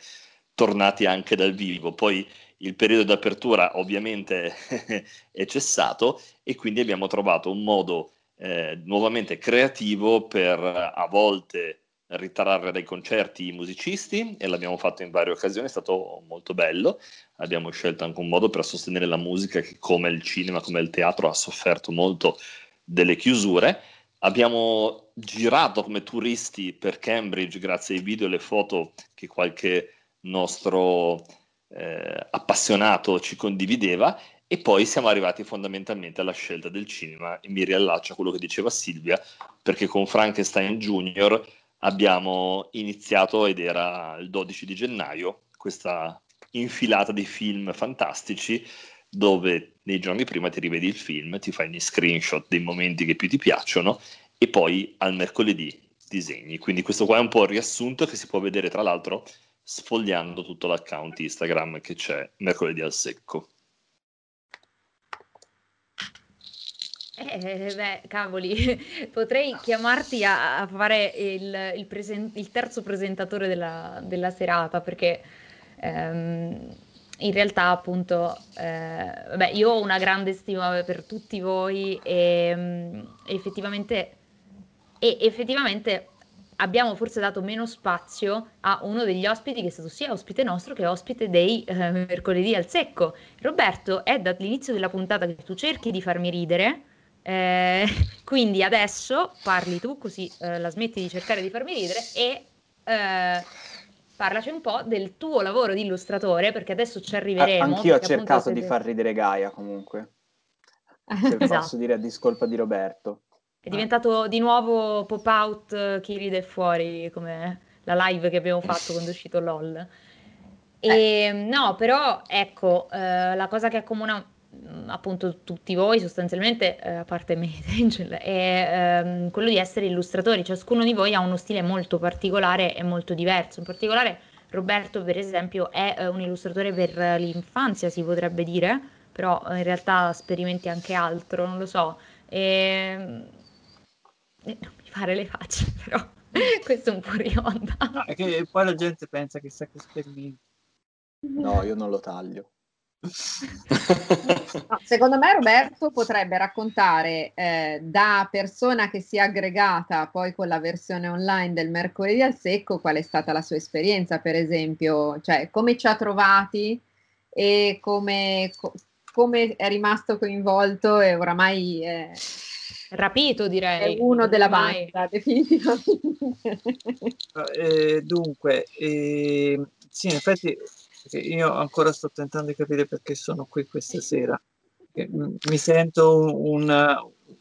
tornati anche dal vivo. Poi il periodo d'apertura ovviamente è cessato e quindi abbiamo trovato un modo eh, nuovamente creativo per a volte ritrarre dai concerti i musicisti e l'abbiamo fatto in varie occasioni, è stato molto bello. Abbiamo scelto anche un modo per sostenere la musica che come il cinema, come il teatro ha sofferto molto delle chiusure. Abbiamo girato come turisti per Cambridge grazie ai video e alle foto che qualche nostro eh, appassionato ci condivideva e poi siamo arrivati fondamentalmente alla scelta del cinema e mi riallaccio a quello che diceva Silvia perché con Frankenstein Junior abbiamo iniziato ed era il 12 di gennaio questa infilata di film fantastici dove nei giorni prima ti rivedi il film, ti fai gli screenshot dei momenti che più ti piacciono e poi al mercoledì disegni. Quindi questo qua è un po' il riassunto che si può vedere tra l'altro sfogliando tutto l'account Instagram che c'è mercoledì al secco. Eh, beh, cavoli, potrei chiamarti a, a fare il, il, presen- il, terzo presentatore della, della serata perché ehm, in realtà appunto eh, beh, io ho una grande stima per tutti voi e, e effettivamente, e effettivamente abbiamo forse dato meno spazio a uno degli ospiti che è stato sia ospite nostro che ospite dei eh, mercoledì al secco. Roberto, è dall'inizio della puntata che tu cerchi di farmi ridere, eh, quindi adesso parli tu così eh, la smetti di cercare di farmi ridere e eh, parlaci un po' del tuo lavoro di illustratore perché adesso ci arriveremo. Anch'io ho cercato di far ridere Gaia comunque, se esatto. posso dire a discolpa di Roberto. È diventato di nuovo pop out eh, chi ride fuori come la live che abbiamo fatto quando è uscito LOL. E, eh. No, però ecco, eh, la cosa che accomuna mm, appunto tutti voi sostanzialmente, eh, a parte me, Angel, è ehm, quello di essere illustratori. Ciascuno di voi ha uno stile molto particolare e molto diverso. In particolare Roberto, per esempio, è eh, un illustratore per l'infanzia, si potrebbe dire, però eh, in realtà sperimenti anche altro, non lo so. E, ehm, eh, non mi fare le facce, però questo è un fuori onda. No, è che poi la gente pensa che sa che sperimenti. No, io non lo taglio. No, secondo me Roberto potrebbe raccontare eh, da persona che si è aggregata poi con la versione online del mercoledì al secco qual è stata la sua esperienza, per esempio, cioè come ci ha trovati e come, co- come è rimasto coinvolto e oramai eh, rapito direi. È uno della banda, definitivamente. Eh, dunque, eh, sì, in effetti io ancora sto tentando di capire perché sono qui questa sera. Mi sento un,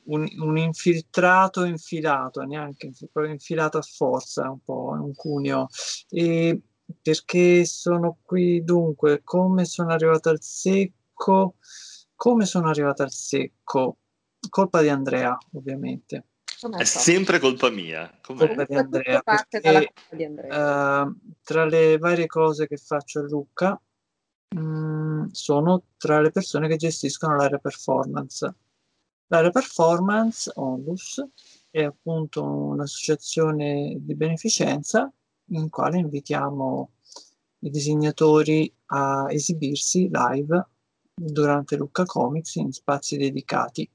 un, un infiltrato infilato, neanche proprio infilato a forza, un po' un cuneo. E perché sono qui dunque? Come sono arrivato al secco? Come sono arrivato al secco? Colpa di Andrea, ovviamente. È sempre colpa mia. Com'è? Colpa di Andrea. Perché, di Andrea. Uh, tra le varie cose che faccio a Lucca, mh, mm, sono tra le persone che gestiscono l'area performance. L'area performance, Onlus, è appunto un'associazione di beneficenza in quale invitiamo i disegnatori a esibirsi live durante Lucca Comics in spazi dedicati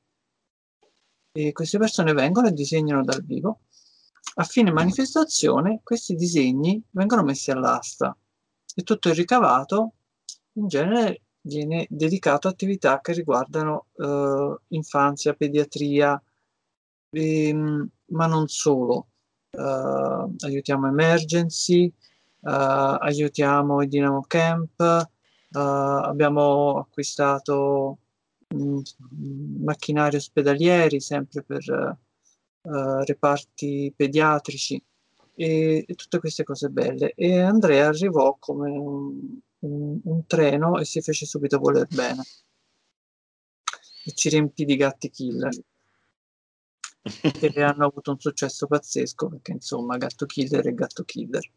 e queste persone vengono e disegnano dal vivo. A fine manifestazione questi disegni vengono messi all'asta e tutto il ricavato in genere viene dedicato a attività che riguardano eh, infanzia, pediatria, ehm, ma non solo. Uh, aiutiamo Emergency, uh, aiutiamo i Dynamo Camp, uh, abbiamo acquistato macchinari ospedalieri, sempre per uh, reparti pediatrici e, e, tutte queste cose belle. E Andrea arrivò come un, un, un treno e si fece subito voler bene. E ci riempì di gatti killer. che hanno avuto un successo pazzesco perché insomma gatto killer e gatto killer.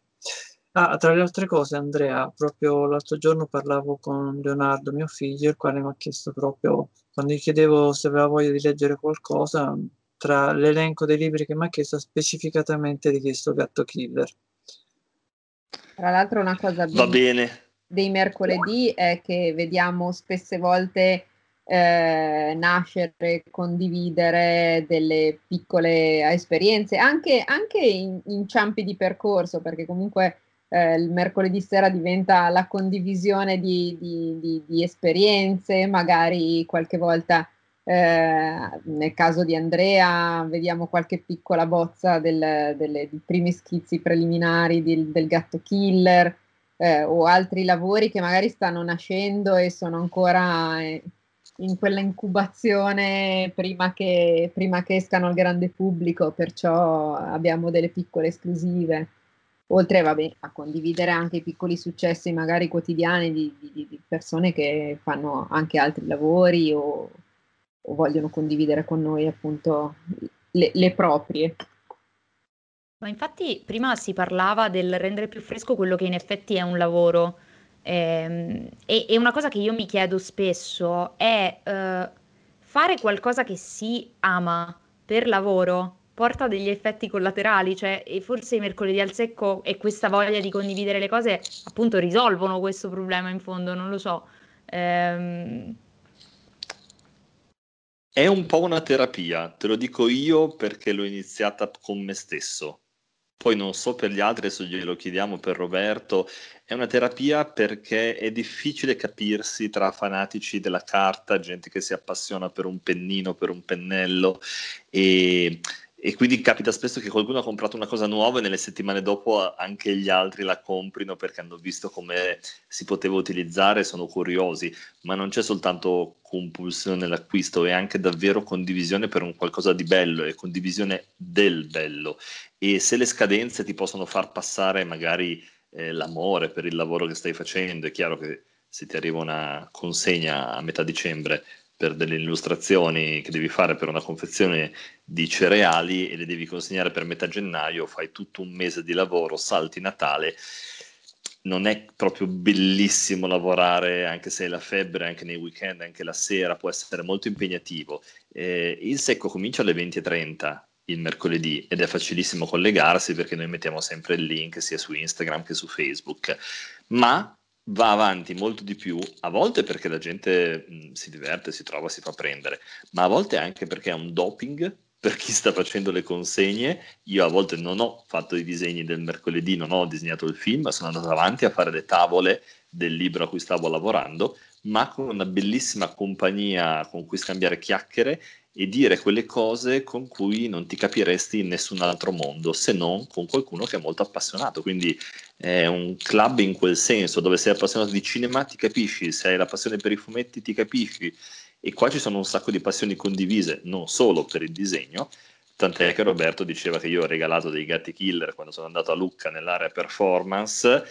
Ah, tra le altre cose, Andrea, proprio l'altro giorno parlavo con Leonardo, mio figlio, il quale mi ha chiesto proprio, quando gli chiedevo se aveva voglia di leggere qualcosa, tra l'elenco dei libri che mi ha chiesto, ha specificatamente richiesto Gatto Killer. Tra l'altro una cosa Va bene. dei mercoledì è che vediamo spesse volte eh, nascere, condividere delle piccole esperienze, anche, anche in, inciampi di percorso, perché comunque eh, il mercoledì sera diventa la condivisione di, di, di, di esperienze, magari qualche volta eh, nel caso di Andrea vediamo qualche piccola bozza del, delle, dei primi schizzi preliminari del, del gatto killer eh, o altri lavori che magari stanno nascendo e sono ancora eh, in quella incubazione prima che, prima che escano al grande pubblico, perciò abbiamo delle piccole esclusive oltre vabbè, a condividere anche i piccoli successi magari quotidiani di, di, di persone che fanno anche altri lavori o, o vogliono condividere con noi appunto le, le, proprie. Ma infatti prima si parlava del rendere più fresco quello che in effetti è un lavoro ehm, e, e, una cosa che io mi chiedo spesso è eh, fare qualcosa che si ama per lavoro porta degli effetti collaterali, cioè e forse i mercoledì al secco e questa voglia di condividere le cose appunto risolvono questo problema in fondo, non lo so. Ehm... È un po' una terapia, te lo dico io perché l'ho iniziata con me stesso. poi non so per gli altri, adesso glielo chiediamo per Roberto, è una terapia perché è difficile capirsi tra fanatici della carta, gente che si appassiona per un pennino, per un pennello e e quindi capita spesso che qualcuno ha comprato una cosa nuova e nelle settimane dopo anche gli altri la comprino perché hanno visto come si poteva utilizzare e sono curiosi, ma non c'è soltanto compulsione nell'acquisto, è anche davvero condivisione per un qualcosa di bello e condivisione del bello. E se le scadenze ti possono far passare magari eh, l'amore per il lavoro che stai facendo, è chiaro che se ti arriva una consegna a metà dicembre per delle illustrazioni che devi fare per una confezione di cereali e le devi consegnare per metà gennaio, fai tutto un mese di lavoro, salti Natale. Non è proprio bellissimo lavorare, anche se è la febbre, anche nei weekend, anche la sera, può essere molto impegnativo. Eh, il secco comincia alle 20.30 il mercoledì ed è facilissimo collegarsi perché noi mettiamo sempre il link sia su Instagram che su Facebook. Ma va avanti molto di più, a volte perché la gente mh, si diverte, si trova, si fa prendere, ma a volte anche perché è un doping per chi sta facendo le consegne. Io a volte non ho fatto i disegni del mercoledì, non ho disegnato il film, ma sono andato avanti a fare le tavole del libro a cui stavo lavorando, ma con una bellissima compagnia con cui scambiare chiacchiere e dire quelle cose con cui non ti capiresti in nessun altro mondo, se non con qualcuno che è molto appassionato. Quindi è un club in quel senso, dove sei appassionato di cinema ti capisci, se hai la passione per i fumetti ti capisci. E qua ci sono un sacco di passioni condivise, non solo per il disegno, tant'è che Roberto diceva che io ho regalato dei gatti killer quando sono andato a Lucca nell'area performance,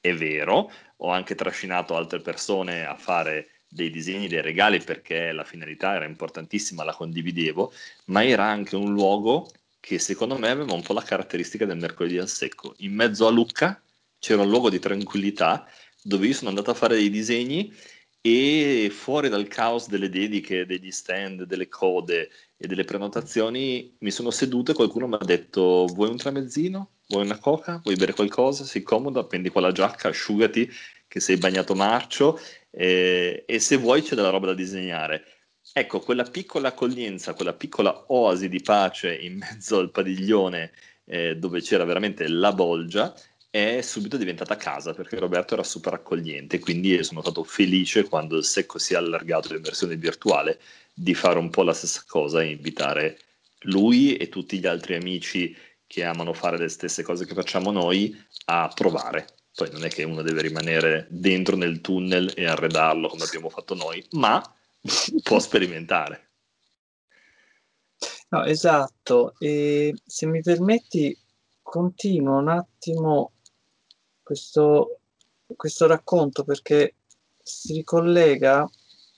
è vero, ho anche trascinato altre persone a fare dei disegni, dei regali perché la finalità era importantissima, la condividevo, ma era anche un luogo che secondo me aveva un po' la caratteristica del mercoledì al secco. In mezzo a Lucca c'era un luogo di tranquillità dove io sono andato a fare dei disegni e fuori dal caos delle dediche, degli stand, delle code e delle prenotazioni mi sono seduto e qualcuno mi ha detto vuoi un tramezzino? Vuoi una coca? Vuoi bere qualcosa? Sei comodo? Appendi qua la giacca, asciugati che sei bagnato marcio eh, e se vuoi c'è della roba da disegnare. Ecco, quella piccola accoglienza, quella piccola oasi di pace in mezzo al padiglione eh, dove c'era veramente la bolgia, è subito diventata casa perché Roberto era super accogliente, quindi sono stato felice quando il secco si è allargato in versione virtuale di fare un po' la stessa cosa e invitare lui e tutti gli altri amici che amano fare le stesse cose che facciamo noi a provare. Poi non è che uno deve rimanere dentro nel tunnel e arredarlo come abbiamo fatto noi, ma può sperimentare. No, esatto. E se mi permetti, continuo un attimo questo, questo racconto perché si ricollega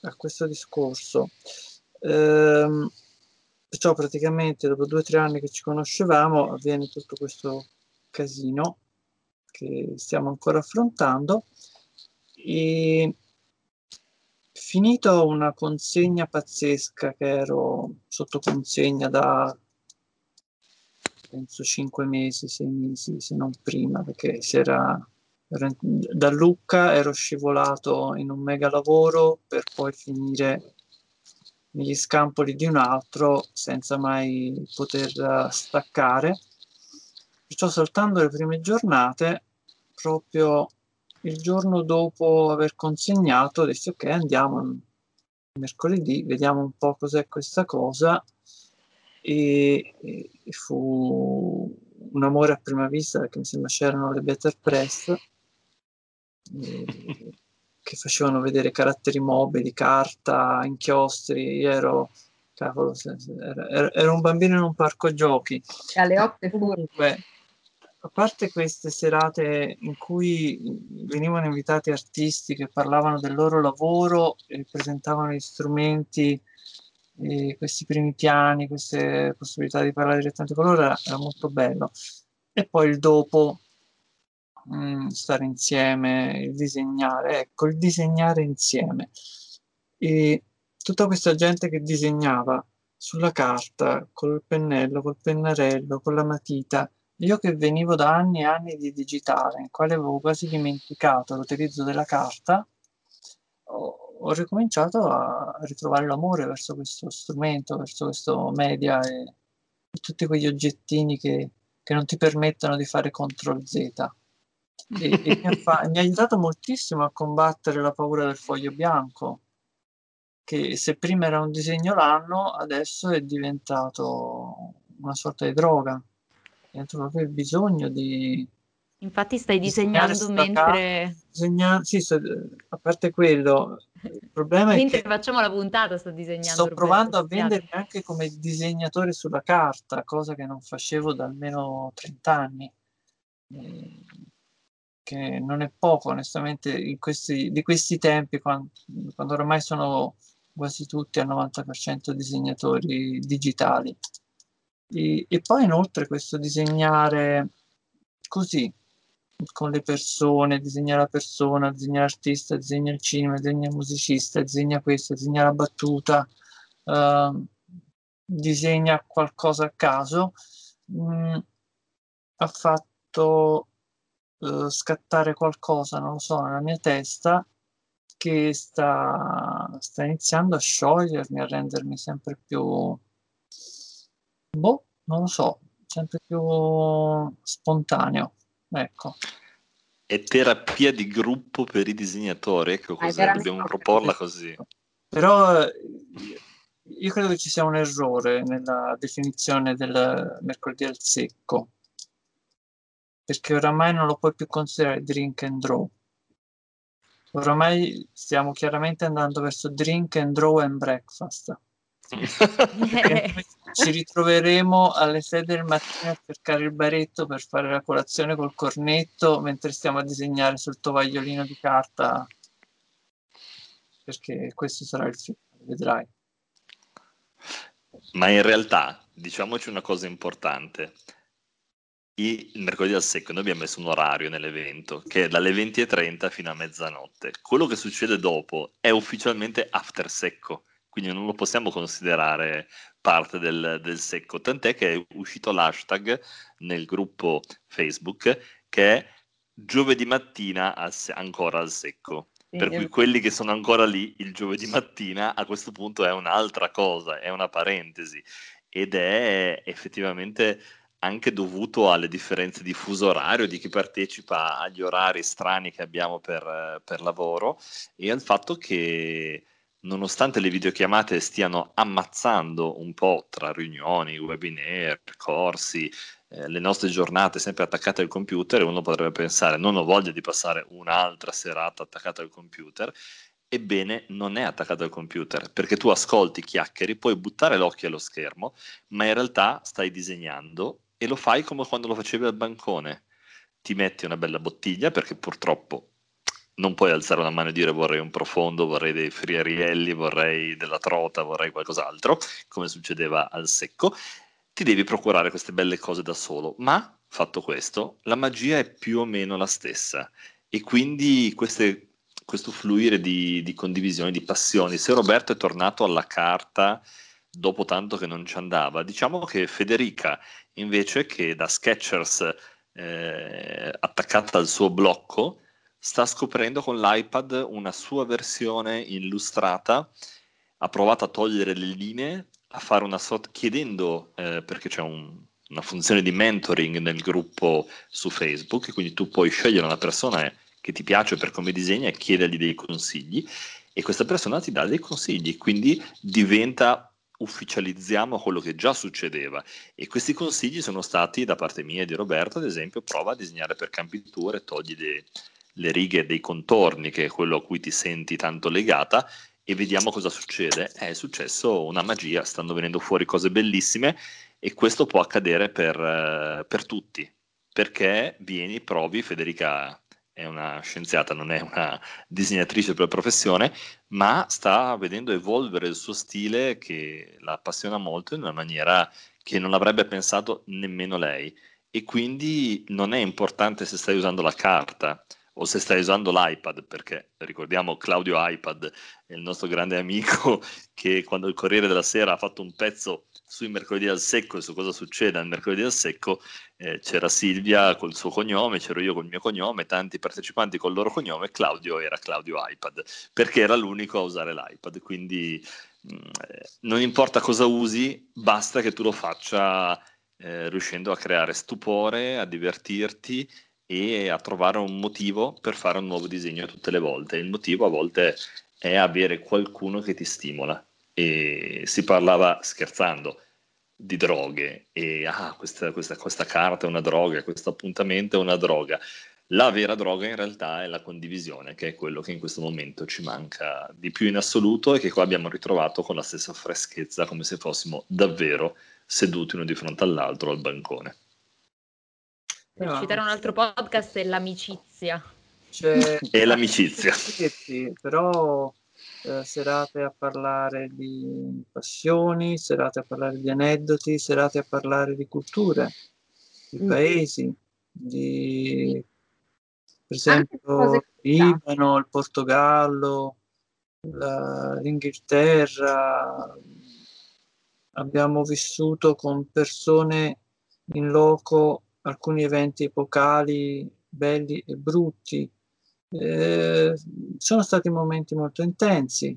a questo discorso. Ehm, perciò praticamente dopo due o tre anni che ci conoscevamo avviene tutto questo casino che stiamo ancora affrontando e finito una consegna pazzesca che ero sotto consegna da penso cinque mesi, sei mesi, se non prima, perché si era da Lucca ero scivolato in un mega lavoro per poi finire negli scampoli di un altro senza mai poter staccare. Perciò saltando le prime giornate proprio il giorno dopo aver consegnato, dissi ok, andiamo mercoledì, vediamo un po' cos'è questa cosa. E, e, fu un amore a prima vista perché mi sembra c'erano le Better Press e, che facevano vedere caratteri mobili, carta, inchiostri. Io ero, cavolo, era, era un bambino in un parco giochi. Alle 8 comunque a parte queste serate in cui venivano invitati artisti che parlavano del loro lavoro e presentavano gli strumenti, questi primi piani, queste possibilità di parlare direttamente con loro, era, era molto bello. E poi il dopo, mh, mm, stare insieme, il disegnare, ecco, il disegnare insieme. E tutta questa gente che disegnava sulla carta, col pennello, col pennarello, con la matita, io che venivo da anni e anni di digitale, in quale avevo quasi dimenticato l'utilizzo della carta, ho, ho ricominciato a ritrovare l'amore verso questo strumento, verso questo media e, e tutti quegli oggettini che, che non ti permettono di fare CTRL Z. E, e mi, ha mi ha aiutato moltissimo a combattere la paura del foglio bianco, che se prima era un disegno l'anno, adesso è diventato una sorta di droga. Diventa proprio il bisogno di, Infatti stai disegnando mentre... Disegna... Sì, sto... a parte quello, il problema mentre è che facciamo la puntata sto disegnando. sto Roberto, provando a vendermi anche come disegnatore sulla carta, cosa che non facevo da almeno 30 anni. Eh, Che non è poco, onestamente, in questi, di questi tempi, quando, quando ormai sono quasi tutti al 90% disegnatori digitali. E, e poi inoltre questo disegnare così, con le persone, disegna la persona, disegna l'artista, disegna il cinema, disegna il musicista, disegna questo, disegna la battuta, eh, disegna qualcosa a caso, mm, ha fatto eh, scattare qualcosa, non lo so, nella mia testa che sta, sta iniziando a sciogliermi, a rendermi sempre più, boh, non lo so, sempre più spontaneo. Ecco. È terapia di gruppo per i disegnatori, ecco cos'è, dobbiamo proporla così. Però eh, io credo che ci sia un errore nella definizione del mercoledì al secco, perché oramai non lo puoi più considerare drink and draw. Oramai stiamo chiaramente andando verso drink and draw and breakfast. Ci ritroveremo alle 6 del mattino a cercare il baretto per fare la colazione col cornetto mentre stiamo a disegnare sul tovagliolino di carta perché questo sarà il finale, vedrai. Ma in realtà, diciamoci una cosa importante. I- Il mercoledì al secco noi abbiamo messo un orario nell'evento che è dalle 20.30 fino a mezzanotte. Quello che succede dopo è ufficialmente after secco, quindi non lo possiamo considerare parte del, del secco, tant'è che è uscito l'hashtag nel gruppo Facebook che è giovedì mattina al se- ancora al secco. Per cui quelli che sono ancora lì il giovedì mattina a questo punto è un'altra cosa, è una parentesi ed è effettivamente anche dovuto alle differenze di fuso orario di chi partecipa agli orari strani che abbiamo per, per lavoro e al fatto che nonostante le videochiamate stiano ammazzando un po' tra riunioni, webinar, corsi, eh, le nostre giornate sempre attaccate al computer, uno potrebbe pensare non ho voglia di passare un'altra serata attaccata al computer. Ebbene, non è attaccato al computer perché tu ascolti, chiacchieri, puoi buttare l'occhio allo schermo, ma in realtà stai disegnando e lo fai come quando lo facevi al bancone. Ti metti una bella bottiglia perché purtroppo non puoi alzare una mano e dire vorrei un profondo, vorrei dei friarielli, vorrei della trota, vorrei qualcos'altro, come succedeva al secco. Ti devi procurare queste belle cose da solo, ma fatto questo, la magia è più o meno la stessa e quindi queste- questo fluire di, di condivisioni, di passioni. Se Roberto è tornato alla carta dopo tanto che non ci andava, diciamo che Federica invece che da Sketchers eh, attaccata al suo blocco, sta scoprendo con l'iPad una sua versione illustrata, ha provato a togliere le linee, a fare una sorta, chiedendo, eh, perché c'è un- una funzione di mentoring nel gruppo su Facebook, quindi tu puoi scegliere una persona che ti piace per come disegna e chiedergli dei consigli e questa persona ti dà dei consigli, quindi diventa ufficializziamo quello che già succedeva. E questi consigli sono stati da parte mia e di Roberto, ad esempio, prova a disegnare per campiture, togli le, le righe dei contorni, che è quello a cui ti senti tanto legata, e vediamo cosa succede. È successo una magia, stanno venendo fuori cose bellissime e questo può accadere per, eh, per tutti, perché vieni, provi, Federica è una scienziata, non è una disegnatrice per professione, ma sta vedendo evolvere il suo stile che la appassiona molto in una maniera che non avrebbe pensato nemmeno lei. E quindi non è importante se stai usando la carta o se stai usando l'iPad, perché ricordiamo Claudio iPad il nostro grande amico che quando il Corriere della Sera ha fatto un pezzo sui mercoledì al secco e su cosa succede al mercoledì al secco, eh, c'era Silvia col suo cognome, c'ero io col mio cognome, tanti partecipanti col loro cognome, Claudio era Claudio iPad, perché era l'unico a usare l'iPad, quindi mh, eh, non importa cosa usi, basta che tu lo faccia eh, riuscendo a creare stupore, a divertirti e a trovare un motivo per fare un nuovo disegno tutte le volte. Il motivo a volte è avere qualcuno che ti stimola. E si parlava scherzando di droghe e ah, questa, questa, questa carta è una droga, questo appuntamento è una droga. La vera droga in realtà è la condivisione, che è quello che in questo momento ci manca di più in assoluto e che qua abbiamo ritrovato con la stessa freschezza, come se fossimo davvero seduti uno di fronte all'altro al bancone. Per no. citare un altro podcast è l'amicizia. C'è... è l'amicizia. Sì, però eh, serate a parlare di passioni, serate a parlare di aneddoti, serate a parlare di culture, di mm. paesi, di per esempio Libano, il Portogallo, la, l'Inghilterra. Abbiamo vissuto con persone in loco alcuni eventi epocali belli e brutti. Eh, sono stati momenti molto intensi,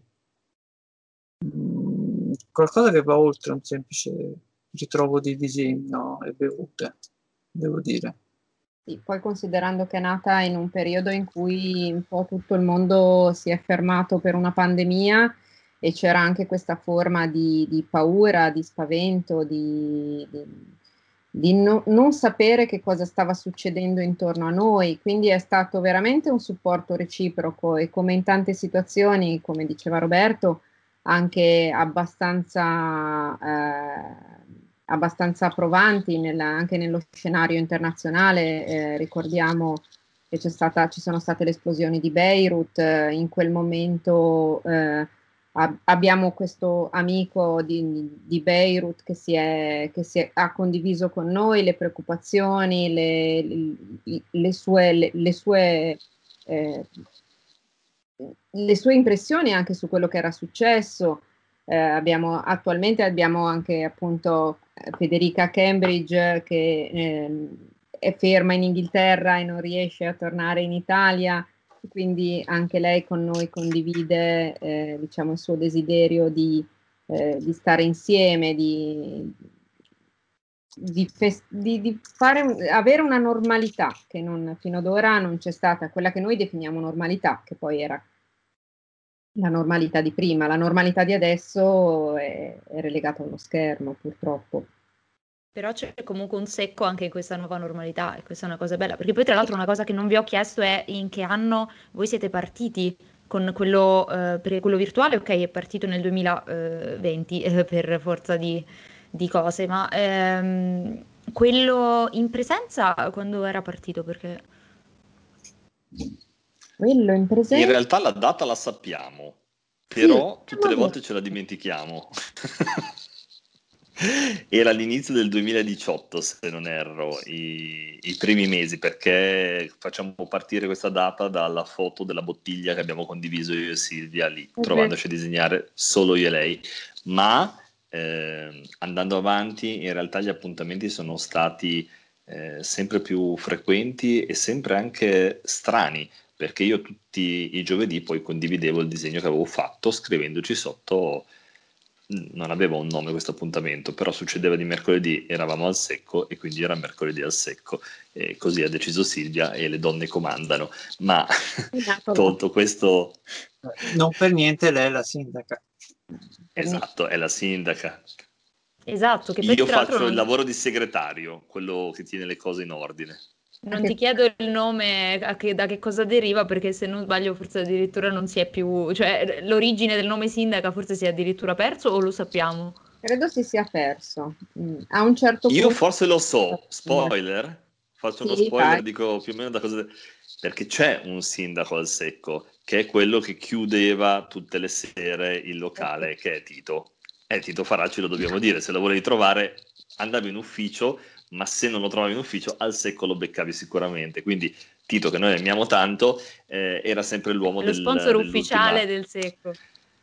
mm, qualcosa che va oltre un semplice ritrovo di disegno e bevute, devo dire. Sì, poi considerando che è nata in un periodo in cui un po' tutto il mondo si è fermato per una pandemia e c'era anche questa forma di, di paura, di spavento, di, di, di no, non sapere che cosa stava succedendo intorno a noi, quindi è stato veramente un supporto reciproco e come in tante situazioni, come diceva Roberto, anche abbastanza... Eh, abbastanza provanti nella, anche nello scenario internazionale. Eh, ricordiamo che stata, ci sono state le esplosioni di Beirut, eh, in quel momento eh, abbiamo questo amico di, di Beirut che, si è, che si è, ha condiviso con noi le preoccupazioni, le, le, sue, le, le sue eh, le sue impressioni anche su quello che era successo. Eh, abbiamo, attualmente abbiamo anche appunto Federica Cambridge che eh, è ferma in Inghilterra e non riesce a tornare in Italia, quindi anche lei con noi condivide eh, diciamo, il suo desiderio di, eh, di stare insieme, di, di, fest- di fare, avere una normalità che non, fino ad ora non c'è stata, quella che noi definiamo normalità, che poi era la normalità di prima, la normalità di adesso è, è relegata a uno schermo purtroppo. Però c'è comunque un secco anche in questa nuova normalità e questa è una cosa bella, perché poi tra l'altro una cosa che non vi ho chiesto è in che anno voi siete partiti con quello, eh, per quello virtuale, ok è partito nel 2020 eh, per forza di, di cose, ma ehm, quello in presenza quando era partito? Perché... Quello in presenza? In realtà la data la sappiamo, però sì, tutte le volte ce la dimentichiamo. Era l'inizio del 2018, se non erro, i, i, primi mesi, perché facciamo partire questa data dalla foto della bottiglia che abbiamo condiviso io e Silvia lì, okay. trovandoci a disegnare solo io e lei. Ma eh, andando avanti, in realtà gli appuntamenti sono stati eh, sempre più frequenti e sempre anche strani, perché io tutti i giovedì poi condividevo il disegno che avevo fatto scrivendoci sotto non aveva un nome questo appuntamento, però succedeva di mercoledì, eravamo al secco e quindi era mercoledì al secco. E così ha deciso Silvia e le donne comandano. Ma esatto. tolto questo... Non per niente lei è la sindaca. Esatto, è la sindaca. Esatto, che Io faccio non... il lavoro di segretario, quello che tiene le cose in ordine. Non ti chiedo il nome, che, da che cosa deriva, perché se non sbaglio forse addirittura non si è più... cioè l'origine del nome sindaca forse si è addirittura perso o lo sappiamo? Credo si sia perso. Mm. A un certo Io punto... forse lo so, spoiler, faccio uno sì, spoiler, vai. dico più o meno da cosa... Perché c'è un sindaco al secco, che è quello che chiudeva tutte le sere il locale, che è Tito. Eh, Tito Faracci lo dobbiamo dire, se lo volevi trovare andavi in ufficio, ma se non lo trovavi in ufficio al secco lo beccavi sicuramente. Quindi Tito, che noi amiamo tanto, eh, era sempre l'uomo del... Lo sponsor ufficiale del secco.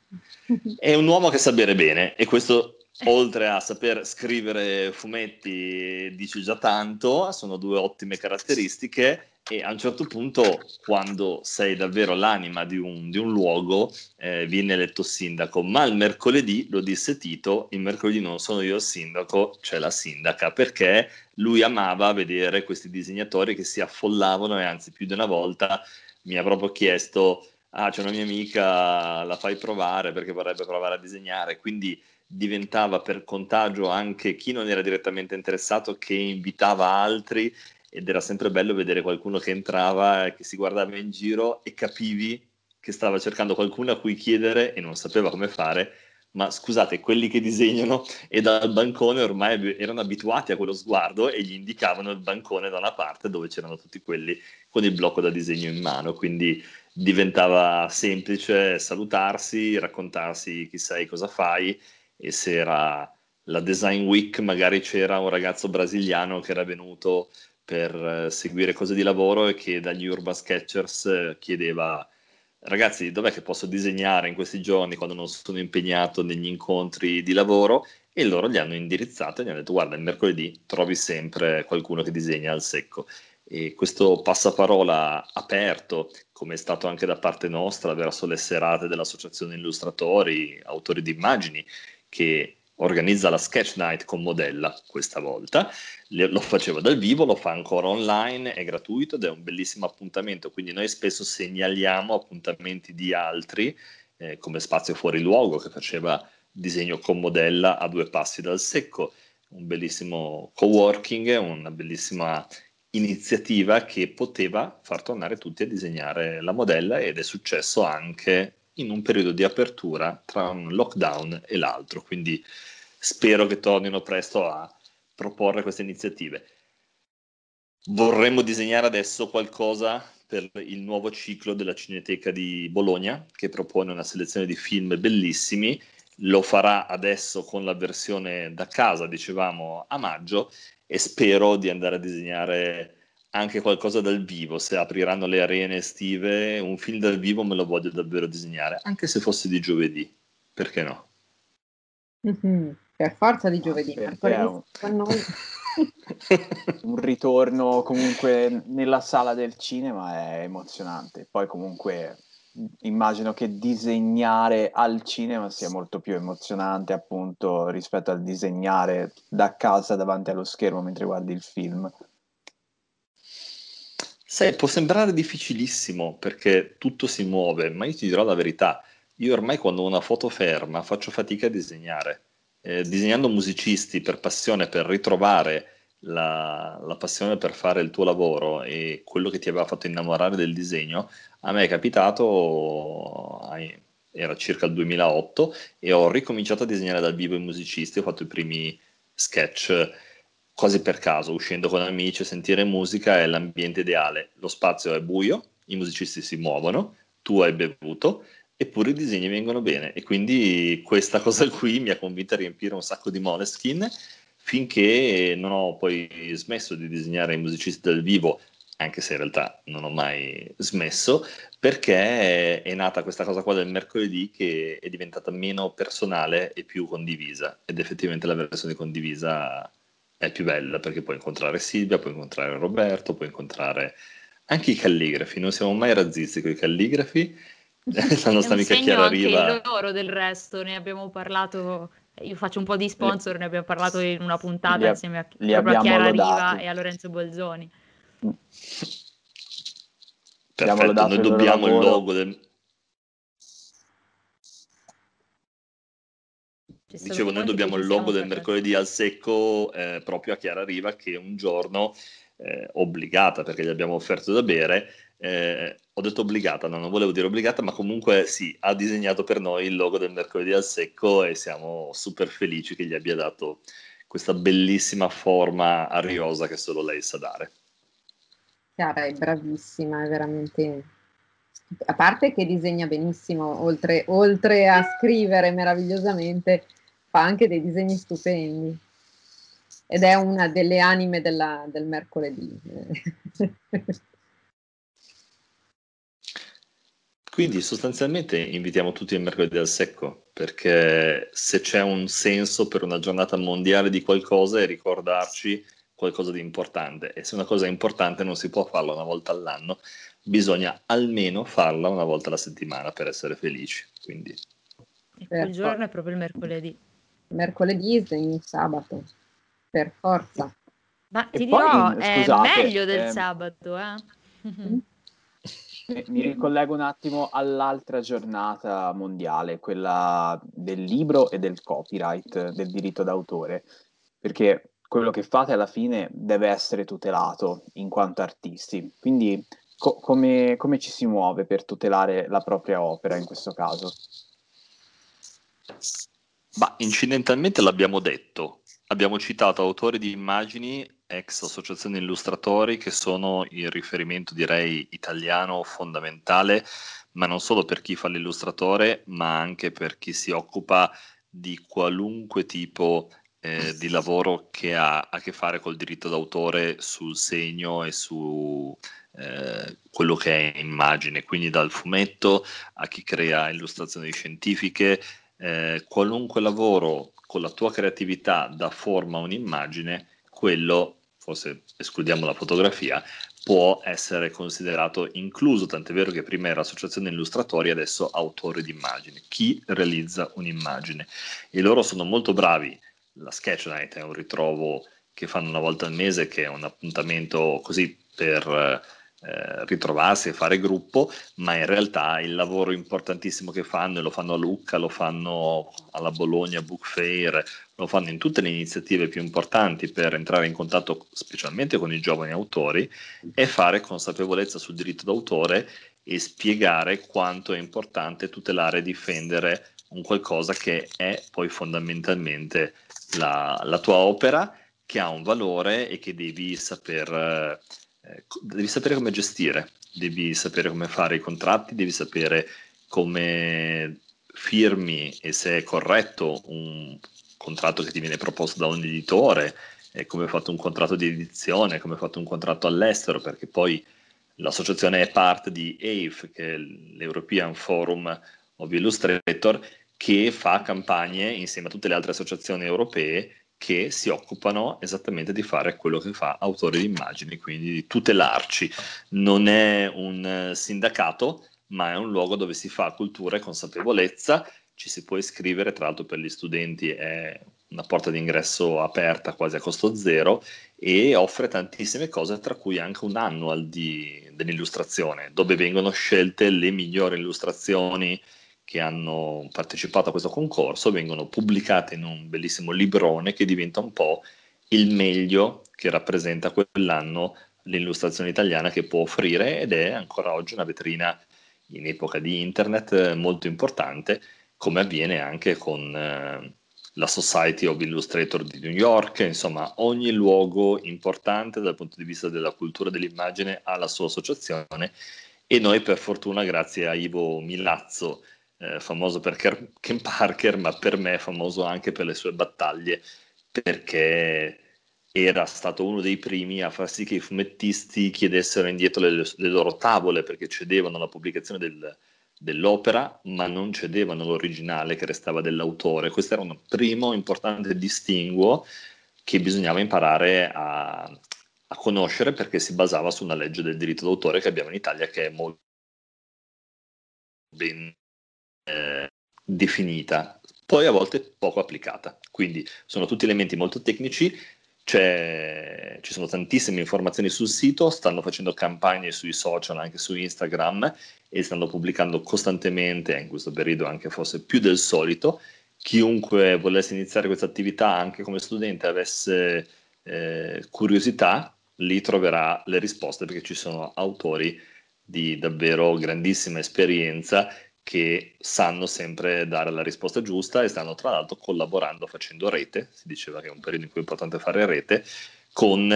È un uomo che sa bere bene e questo oltre a saper scrivere fumetti, dice già tanto, sono due ottime caratteristiche e a un certo punto, quando sei davvero l'anima di un, di un luogo, eh, viene eletto sindaco. Ma il mercoledì, lo disse Tito, il mercoledì non sono io il sindaco, c'è la sindaca, perché lui amava vedere questi disegnatori che si affollavano e anzi più di una volta mi ha proprio chiesto, ah c'è una mia amica, la fai provare perché vorrebbe provare a disegnare. Quindi diventava per contagio anche chi non era direttamente interessato che invitava altri ed era sempre bello vedere qualcuno che entrava, che si guardava in giro e capivi che stava cercando qualcuno a cui chiedere e non sapeva come fare, ma scusate, quelli che disegnano e dal bancone ormai erano abituati a quello sguardo e gli indicavano il bancone da una parte dove c'erano tutti quelli con il blocco da disegno in mano, quindi diventava semplice salutarsi, raccontarsi chi sei, cosa fai e se era la Design Week magari c'era un ragazzo brasiliano che era venuto per eh, seguire cose di lavoro e che dagli Urban Sketchers eh, chiedeva ragazzi dov'è che posso disegnare in questi giorni quando non sono impegnato negli incontri di lavoro? E loro gli hanno indirizzato e gli hanno detto guarda il mercoledì trovi sempre qualcuno che disegna al secco. E questo passaparola aperto come è stato anche da parte nostra verso le serate dell'associazione illustratori autori di immagini che organizza la Sketch Night con Modella questa volta, lo faceva dal vivo, lo fa ancora online, è gratuito ed è un bellissimo appuntamento, quindi noi spesso segnaliamo appuntamenti di altri, eh, come Spazio Fuori Luogo che faceva disegno con Modella a due passi dal secco, un bellissimo co-working, una bellissima iniziativa che poteva far tornare tutti a disegnare la modella ed è successo anche in un periodo di apertura tra un lockdown e l'altro, quindi spero che tornino presto a proporre queste iniziative. Vorremmo disegnare adesso qualcosa per il nuovo ciclo della Cineteca di Bologna, che propone una selezione di film bellissimi. Lo farà adesso con la versione da casa, dicevamo, a maggio, e spero di andare a disegnare anche qualcosa dal vivo, se apriranno le arene estive, un film dal vivo me lo voglio davvero disegnare, anche se fosse di giovedì, perché no? Mm-hmm. Per forza di giovedì, un... un ritorno comunque nella sala del cinema è emozionante, poi comunque immagino che disegnare al cinema sia molto più emozionante appunto rispetto al disegnare da casa davanti allo schermo mentre guardi il film. Sai, può sembrare difficilissimo perché tutto si muove, ma io ti dirò la verità. Io ormai quando ho una foto ferma faccio fatica a disegnare. Eh, disegnando musicisti per passione, per ritrovare la, la, passione per fare il tuo lavoro e quello che ti aveva fatto innamorare del disegno, a me è capitato, era circa il 2008, e ho ricominciato a disegnare dal vivo i musicisti, ho fatto i primi sketch quasi per caso, uscendo con amici, sentire musica è l'ambiente ideale. Lo spazio è buio, i musicisti si muovono, tu hai bevuto, eppure i disegni vengono bene. E quindi questa cosa qui mi ha convinto a riempire un sacco di moleskin finché non ho poi smesso di disegnare i musicisti dal vivo, anche se in realtà non ho mai smesso, perché è nata questa cosa qua del mercoledì che è diventata meno personale e più condivisa. Ed effettivamente la versione condivisa è più bella perché puoi incontrare Silvia, puoi incontrare Roberto, puoi incontrare anche i calligrafi. Non siamo mai razzisti con i calligrafi. La nostra amica Chiara Riva. Anche loro del resto, ne abbiamo parlato. Io faccio un po' di sponsor, li, ne abbiamo parlato in una puntata li, insieme a, a Chiara Riva e a Lorenzo Bolzoni. Perfetto, noi dobbiamo il logo del, Dicevo, noi dobbiamo il logo del mercoledì al secco eh, proprio a Chiara Riva che un giorno, eh, obbligata perché gli abbiamo offerto da bere, eh, ho detto obbligata, no, non volevo dire obbligata, ma comunque sì, ha disegnato per noi il logo del mercoledì al secco e siamo super felici che gli abbia dato questa bellissima forma ariosa che solo lei sa dare. Chiara è bravissima, è veramente... A parte che disegna benissimo, oltre, oltre a scrivere meravigliosamente, fa anche dei disegni stupendi ed è una delle anime della, del mercoledì. Quindi sostanzialmente invitiamo tutti il mercoledì al secco, perché se c'è un senso per una giornata mondiale di qualcosa è ricordarci qualcosa di importante e se una cosa è importante non si può farla una volta all'anno, bisogna almeno farla una volta alla settimana per essere felici. Quindi... E quel giorno è proprio il mercoledì. Mercoledì il sabato, per forza. Ma ti e dirò, poi, è scusate, meglio del eh, sabato, eh? Mm? Mi ricollego un attimo all'altra giornata mondiale, quella del libro e del copyright, del diritto d'autore, perché quello che fate alla fine deve essere tutelato in quanto artisti. Quindi co- come, come ci si muove per tutelare la propria opera in questo caso? Ma incidentalmente l'abbiamo detto, abbiamo citato autori di immagini, ex associazioni illustratori, che sono il riferimento direi italiano fondamentale, ma non solo per chi fa l'illustratore, ma anche per chi si occupa di qualunque tipo eh, di lavoro che ha a che fare col diritto d'autore sul segno e su eh, quello che è immagine, quindi dal fumetto a chi crea illustrazioni scientifiche, eh, qualunque lavoro con la tua creatività dà forma a un'immagine, quello, forse escludiamo la fotografia, può essere considerato incluso, tant'è vero che prima era associazione illustratori, adesso autore di immagini, chi realizza un'immagine. E loro sono molto bravi la Sketch Night è un ritrovo che fanno una volta al mese, che è un appuntamento così per eh, ritrovarsi e fare gruppo, ma in realtà il lavoro importantissimo che fanno, e lo fanno a Lucca, lo fanno alla Bologna Book Fair, lo fanno in tutte le iniziative più importanti per entrare in contatto specialmente con i giovani autori, è fare consapevolezza sul diritto d'autore e spiegare quanto è importante tutelare e difendere un qualcosa che è poi fondamentalmente la, la, tua opera che ha un valore e che devi saper, eh, devi sapere come gestire, devi sapere come fare i contratti, devi sapere come firmi e se è corretto un contratto che ti viene proposto da un editore, come hai fatto un contratto di edizione, come hai fatto un contratto all'estero, perché poi l'associazione è parte di AIF, che è l'European Forum of Illustrator, che fa campagne insieme a tutte le altre associazioni europee che si occupano esattamente di fare quello che fa autore di immagini, quindi di tutelarci. Non è un sindacato, ma è un luogo dove si fa cultura e consapevolezza, ci si può iscrivere, tra l'altro per gli studenti è una porta d'ingresso aperta quasi a costo zero e offre tantissime cose, tra cui anche un annual di, dell'illustrazione, dove vengono scelte le migliori illustrazioni che hanno partecipato a questo concorso vengono pubblicate in un bellissimo librone che diventa un po' il meglio che rappresenta quell'anno l'illustrazione italiana che può offrire ed è ancora oggi una vetrina in epoca di internet molto importante come avviene anche con eh, la Society of Illustrator di New York, insomma ogni luogo importante dal punto di vista della cultura dell'immagine ha la sua associazione e noi per fortuna grazie a Ivo Milazzo eh, famoso per Ken Parker, ma per me famoso anche per le sue battaglie, perché era stato uno dei primi a far sì che i fumettisti chiedessero indietro le, le loro tavole perché cedevano la pubblicazione del, dell'opera, ma non cedevano l'originale che restava dell'autore. Questo era un primo importante distinguo che bisognava imparare a, a conoscere perché si basava su una legge del diritto d'autore che abbiamo in Italia che è molto ben eh, definita, poi a volte poco applicata. Quindi sono tutti elementi molto tecnici, c'è, ci sono tantissime informazioni sul sito, stanno facendo campagne sui social, anche su Instagram e stanno pubblicando costantemente, in questo periodo anche forse più del solito. Chiunque volesse iniziare questa attività anche come studente avesse eh, curiosità, lì troverà le risposte perché ci sono autori di davvero grandissima esperienza che sanno sempre dare la risposta giusta e stanno tra l'altro collaborando, facendo rete, si diceva che è un periodo in cui è importante fare rete, con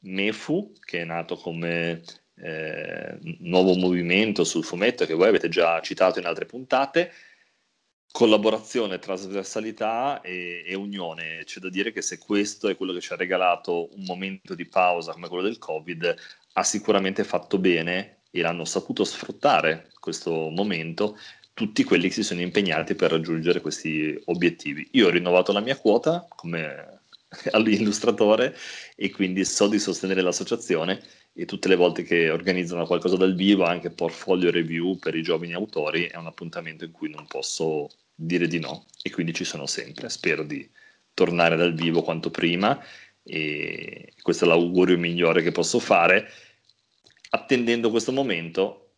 MEFU, che è nato come eh, nuovo movimento sul fumetto che voi avete già citato in altre puntate, collaborazione, trasversalità e, e, unione. C'è da dire che se questo è quello che ci ha regalato un momento di pausa come quello del Covid, ha sicuramente fatto bene e l'hanno saputo sfruttare questo momento tutti quelli che si sono impegnati per raggiungere questi obiettivi. Io ho rinnovato la mia quota come all'illustratore e quindi so di sostenere l'associazione e tutte le volte che organizzano qualcosa dal vivo, anche portfolio review per i giovani autori, è un appuntamento in cui non posso dire di no e quindi ci sono sempre. Spero di tornare dal vivo quanto prima e questo è l'augurio migliore che posso fare attendendo questo momento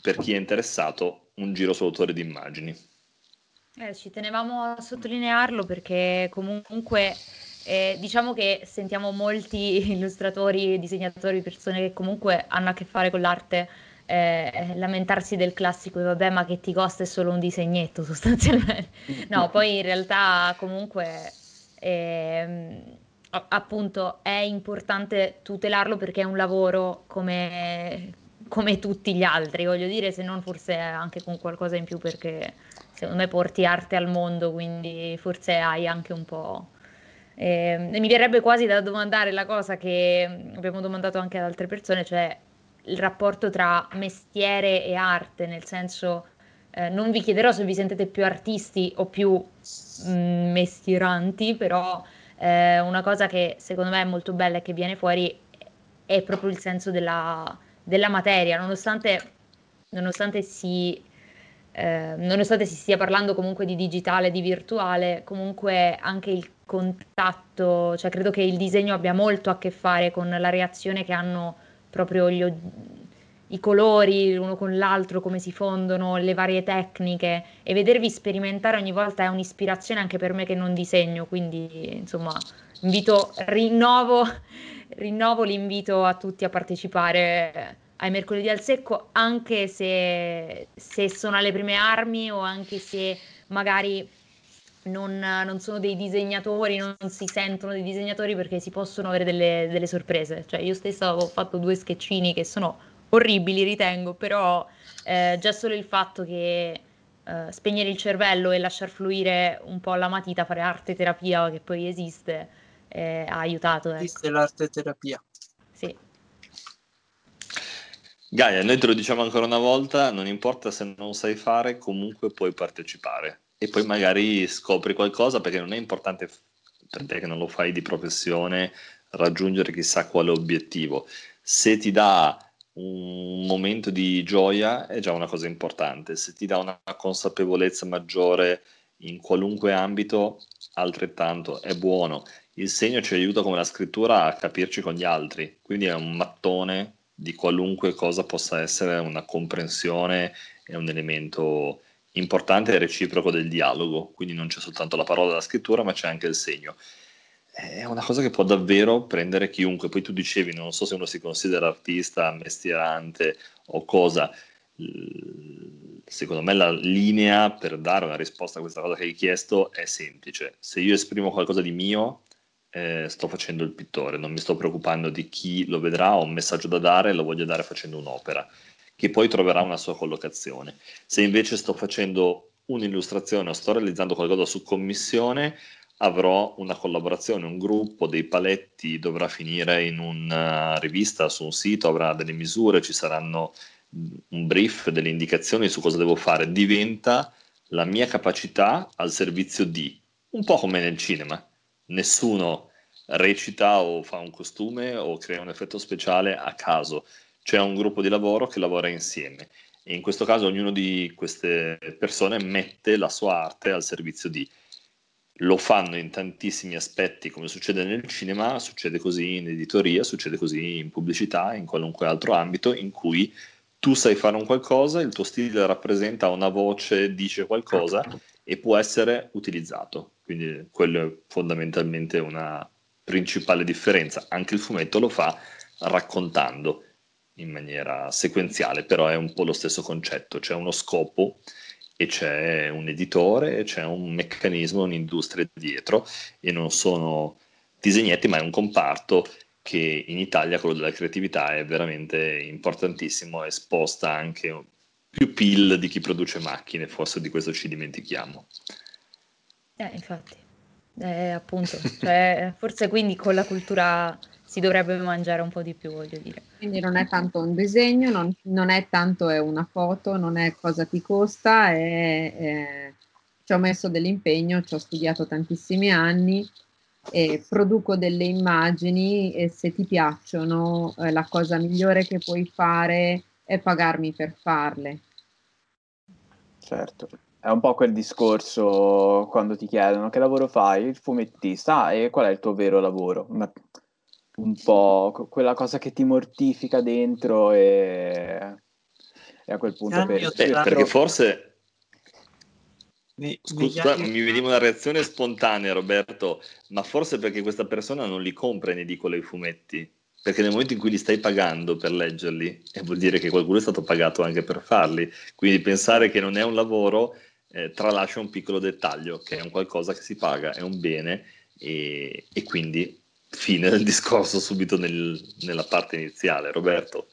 per chi è interessato un giro sull'autore di immagini. Eh, ci tenevamo a sottolinearlo perché comunque eh, diciamo che sentiamo molti illustratori, disegnatori, persone che comunque hanno a che fare con l'arte eh, lamentarsi del classico e vabbè ma che ti costa è solo un disegnetto sostanzialmente. No, poi in realtà comunque eh, appunto è importante tutelarlo perché è un lavoro come, come tutti gli altri, voglio dire, se non forse anche con qualcosa in più perché secondo me porti arte al mondo, quindi forse hai anche un po'... Eh, mi verrebbe quasi da domandare la cosa che abbiamo domandato anche ad altre persone, cioè il rapporto tra mestiere e arte, nel senso eh, non vi chiederò se vi sentite più artisti o più mh, mestieranti, però eh, una cosa che secondo me è molto bella e che viene fuori è proprio il senso della, della materia, nonostante, nonostante, si, eh, nonostante si stia parlando comunque di digitale, di virtuale, comunque anche il contatto, cioè credo che il disegno abbia molto a che fare con la reazione che hanno proprio gli, i colori l'uno con l'altro, come si fondono, le varie tecniche e vedervi sperimentare ogni volta è un'ispirazione anche per me che non disegno, quindi insomma invito, rinnovo, rinnovo l'invito a tutti a partecipare ai mercoledì al secco anche se, se sono alle prime armi o anche se magari non, non, sono dei disegnatori, non si sentono dei disegnatori perché si possono avere delle, delle sorprese. Cioè, io stessa ho fatto due sketchini che sono orribili, ritengo, però eh, già solo il fatto che eh, spegnere il cervello e lasciar fluire un po' la matita, fare arte terapia che poi esiste, eh, ha aiutato. Ecco. Esiste l'arte terapia. Sì. Gaia, noi te lo diciamo ancora una volta, non importa se non sai fare, comunque puoi partecipare e poi magari scopri qualcosa perché non è importante per te che non lo fai di professione raggiungere chissà quale obiettivo. Se ti dà un momento di gioia è già una cosa importante, se ti dà una consapevolezza maggiore in qualunque ambito, altrettanto è buono. Il segno ci aiuta come la scrittura a capirci con gli altri, quindi è un mattone di qualunque cosa possa essere una comprensione e un elemento importante e reciproco del dialogo, quindi non c'è soltanto la parola della scrittura, ma c'è anche il segno. È una cosa che può davvero prendere chiunque. Poi tu dicevi, non so se uno si considera artista, mestierante o cosa. Secondo me la linea per dare una risposta a questa cosa che hai chiesto è semplice. Se io esprimo qualcosa di mio, eh, sto facendo il pittore, non mi sto preoccupando di chi lo vedrà, ho un messaggio da dare, lo voglio dare facendo un'opera che poi troverà una sua collocazione. Se invece sto facendo un'illustrazione o sto realizzando qualcosa su commissione, avrò una collaborazione, un gruppo, dei paletti, dovrà finire in una rivista, su un sito, avrà delle misure, ci saranno un brief, delle indicazioni su cosa devo fare, diventa la mia capacità al servizio di, un po' come nel cinema, nessuno recita o fa un costume o crea un effetto speciale a caso, c'è un gruppo di lavoro che lavora insieme e in questo caso ognuno di queste persone mette la sua arte al servizio di. Lo fanno in tantissimi aspetti, come succede nel cinema, succede così in editoria, succede così in pubblicità, in qualunque altro ambito in cui tu sai fare un qualcosa, il tuo stile rappresenta una voce, dice qualcosa e può essere utilizzato. Quindi quello è fondamentalmente una principale differenza. Anche il fumetto lo fa raccontando in maniera sequenziale, però è un po' lo stesso concetto, c'è uno scopo e c'è un editore, c'è un meccanismo, un'industria dietro e non sono disegnetti, ma è un comparto che in Italia, quello della creatività, è veramente importantissimo e sposta anche più PIL di chi produce macchine, forse di questo ci dimentichiamo. Eh, infatti, eh, appunto, cioè, forse quindi con la cultura si dovrebbe mangiare un po' di più, voglio dire. Quindi non è tanto un disegno, non, non è tanto è una foto, non è cosa ti costa, è, è, ci ho messo dell'impegno, ci ho studiato tantissimi anni e produco delle immagini e se ti piacciono eh, la cosa migliore che puoi fare è pagarmi per farle. Certo, è un po' quel discorso quando ti chiedono che lavoro fai, il fumettista, ah, e qual è il tuo vero lavoro? Ma un po' quella cosa che ti mortifica dentro e, e a quel punto per, per, perché forse Scusa, mi veniva una reazione spontanea, Roberto, ma forse perché questa persona non li compra in edicola i fumetti. Perché nel momento in cui li stai pagando per leggerli, eh, vuol dire che qualcuno è stato pagato anche per farli. Quindi pensare che non è un lavoro eh, tralascia un piccolo dettaglio, che è un qualcosa che si paga, è un bene, e, e quindi fine del discorso subito nel, nella parte iniziale. Roberto.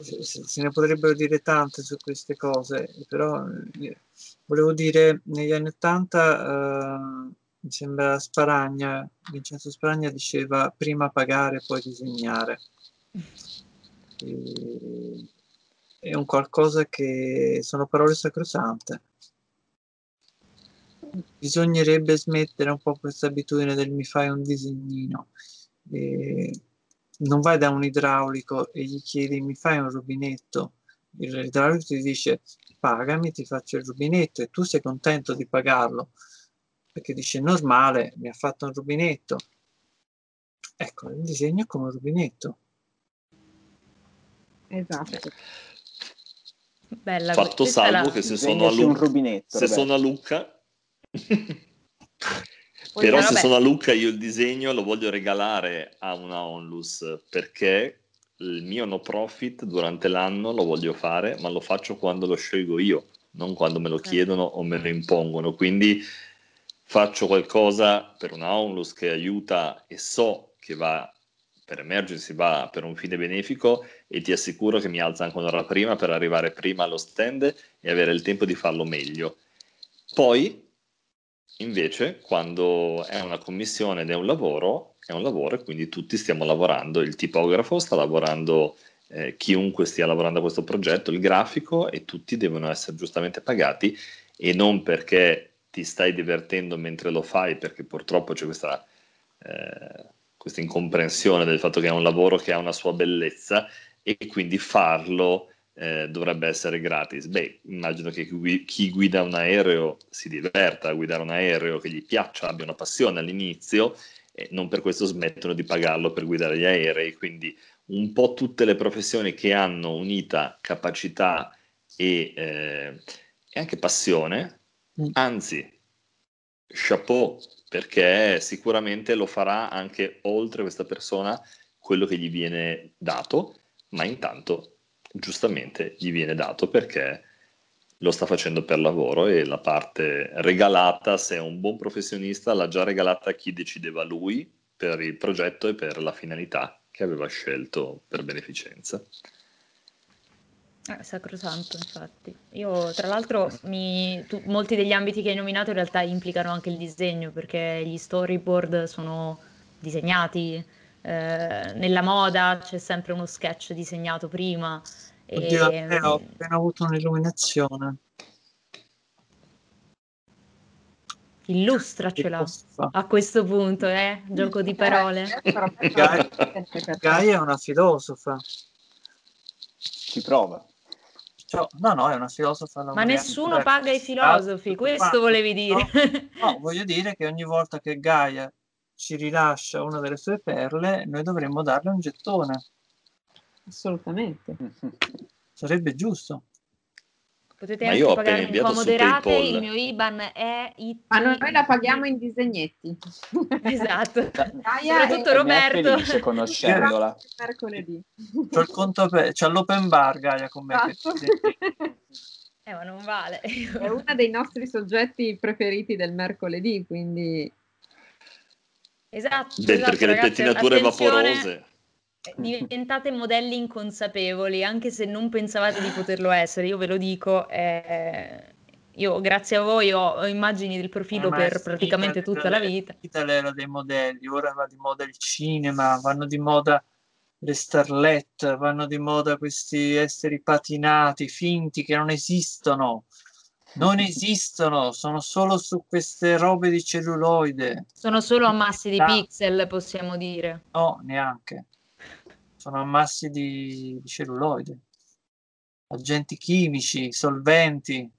Se ne potrebbero dire tante su queste cose, però eh, volevo dire, negli anni Ottanta, eh, mi sembra Sparagna, Vincenzo Sparagna diceva prima pagare, poi disegnare. E, è un qualcosa che sono parole sacrosante bisognerebbe smettere un po' questa abitudine del mi fai un disegnino. E non vai da un idraulico e gli chiedi mi fai un rubinetto. L'idraulico ti dice pagami, ti faccio il rubinetto e tu sei contento di pagarlo perché dice normale, mi ha fatto un rubinetto. Ecco, il disegno è come un rubinetto. Esatto. Bella, Fatto salvo la... che se sono, a Lu- se sono a Lucca però se sono a Lucca io il disegno lo voglio regalare a una onlus perché il mio no profit durante l'anno lo voglio fare, ma lo faccio quando lo scelgo io, non quando me lo chiedono o me lo impongono. Quindi faccio qualcosa per una onlus che aiuta e so che va per emergency, va per un fine benefico e ti assicuro che mi alza anche un'ora prima per arrivare prima allo stand e avere il tempo di farlo meglio. Poi Invece, quando è una commissione ed è un lavoro, è un lavoro e quindi tutti stiamo lavorando. Il tipografo sta lavorando, eh, chiunque stia lavorando a questo progetto, il grafico e tutti devono essere giustamente pagati e non perché ti stai divertendo mentre lo fai, perché purtroppo c'è questa, eh, questa incomprensione del fatto che è un lavoro che ha una sua bellezza e quindi farlo eh, dovrebbe essere gratis. Beh, immagino che chi guida un aereo si diverta a guidare un aereo, che gli piaccia, abbia una passione all'inizio e non per questo smettono di pagarlo per guidare gli aerei. Quindi un po' tutte le professioni che hanno unita capacità e, eh, e anche passione, mm. anzi, chapeau, perché sicuramente lo farà anche oltre questa persona quello che gli viene dato, ma intanto giustamente gli viene dato perché lo sta facendo per lavoro e la parte regalata, se è un buon professionista, l'ha già regalata a chi decideva lui per il progetto e per la finalità che aveva scelto per beneficenza. Eh, sacrosanto, infatti. Io, tra l'altro, mi, tu, molti degli ambiti che hai nominato in realtà implicano anche il disegno, perché gli storyboard sono disegnati, eh, nella moda c'è sempre uno sketch disegnato prima. Oddio, e... ho appena avuto un'illuminazione. Illustracela a questo punto, eh? Gioco di parole. Gaia, Gaia è una filosofa. Ci prova. Cioè, no, no, è una filosofa. Ma nessuno paga i filosofi, questo volevi dire. No, no, voglio dire che ogni volta che Gaia ci rilascia una delle sue perle, noi dovremmo darle un gettone. Assolutamente. Sarebbe giusto. Potete Ma anche pagarmi un po' moderate, il mio IBAN è IT. Ma noi la paghiamo in disegnetti. esatto. Soprattutto Roberto. Felice conoscendola. Mercoledì. C'ho il conto pe- c'è l'open bar Gaia con me. Esatto. Eh, ma non vale. È uno dei nostri soggetti preferiti del mercoledì, quindi Esatto, Beh, esatto, perché ragazzi, le pettinature vaporose diventate modelli inconsapevoli, anche se non pensavate di poterlo essere, io ve lo dico, eh, io grazie a voi ho immagini del profilo ma per è praticamente finita tutta la vita. finita l'era dei modelli, ora va di moda il cinema, vanno di moda le starlette, vanno di moda questi esseri patinati, finti, che non esistono. Non esistono, sono solo su queste robe di celluloide. Sono solo ammassi di Ah. pixel, possiamo dire. No, neanche. Sono ammassi di, di celluloide. Agenti chimici, solventi.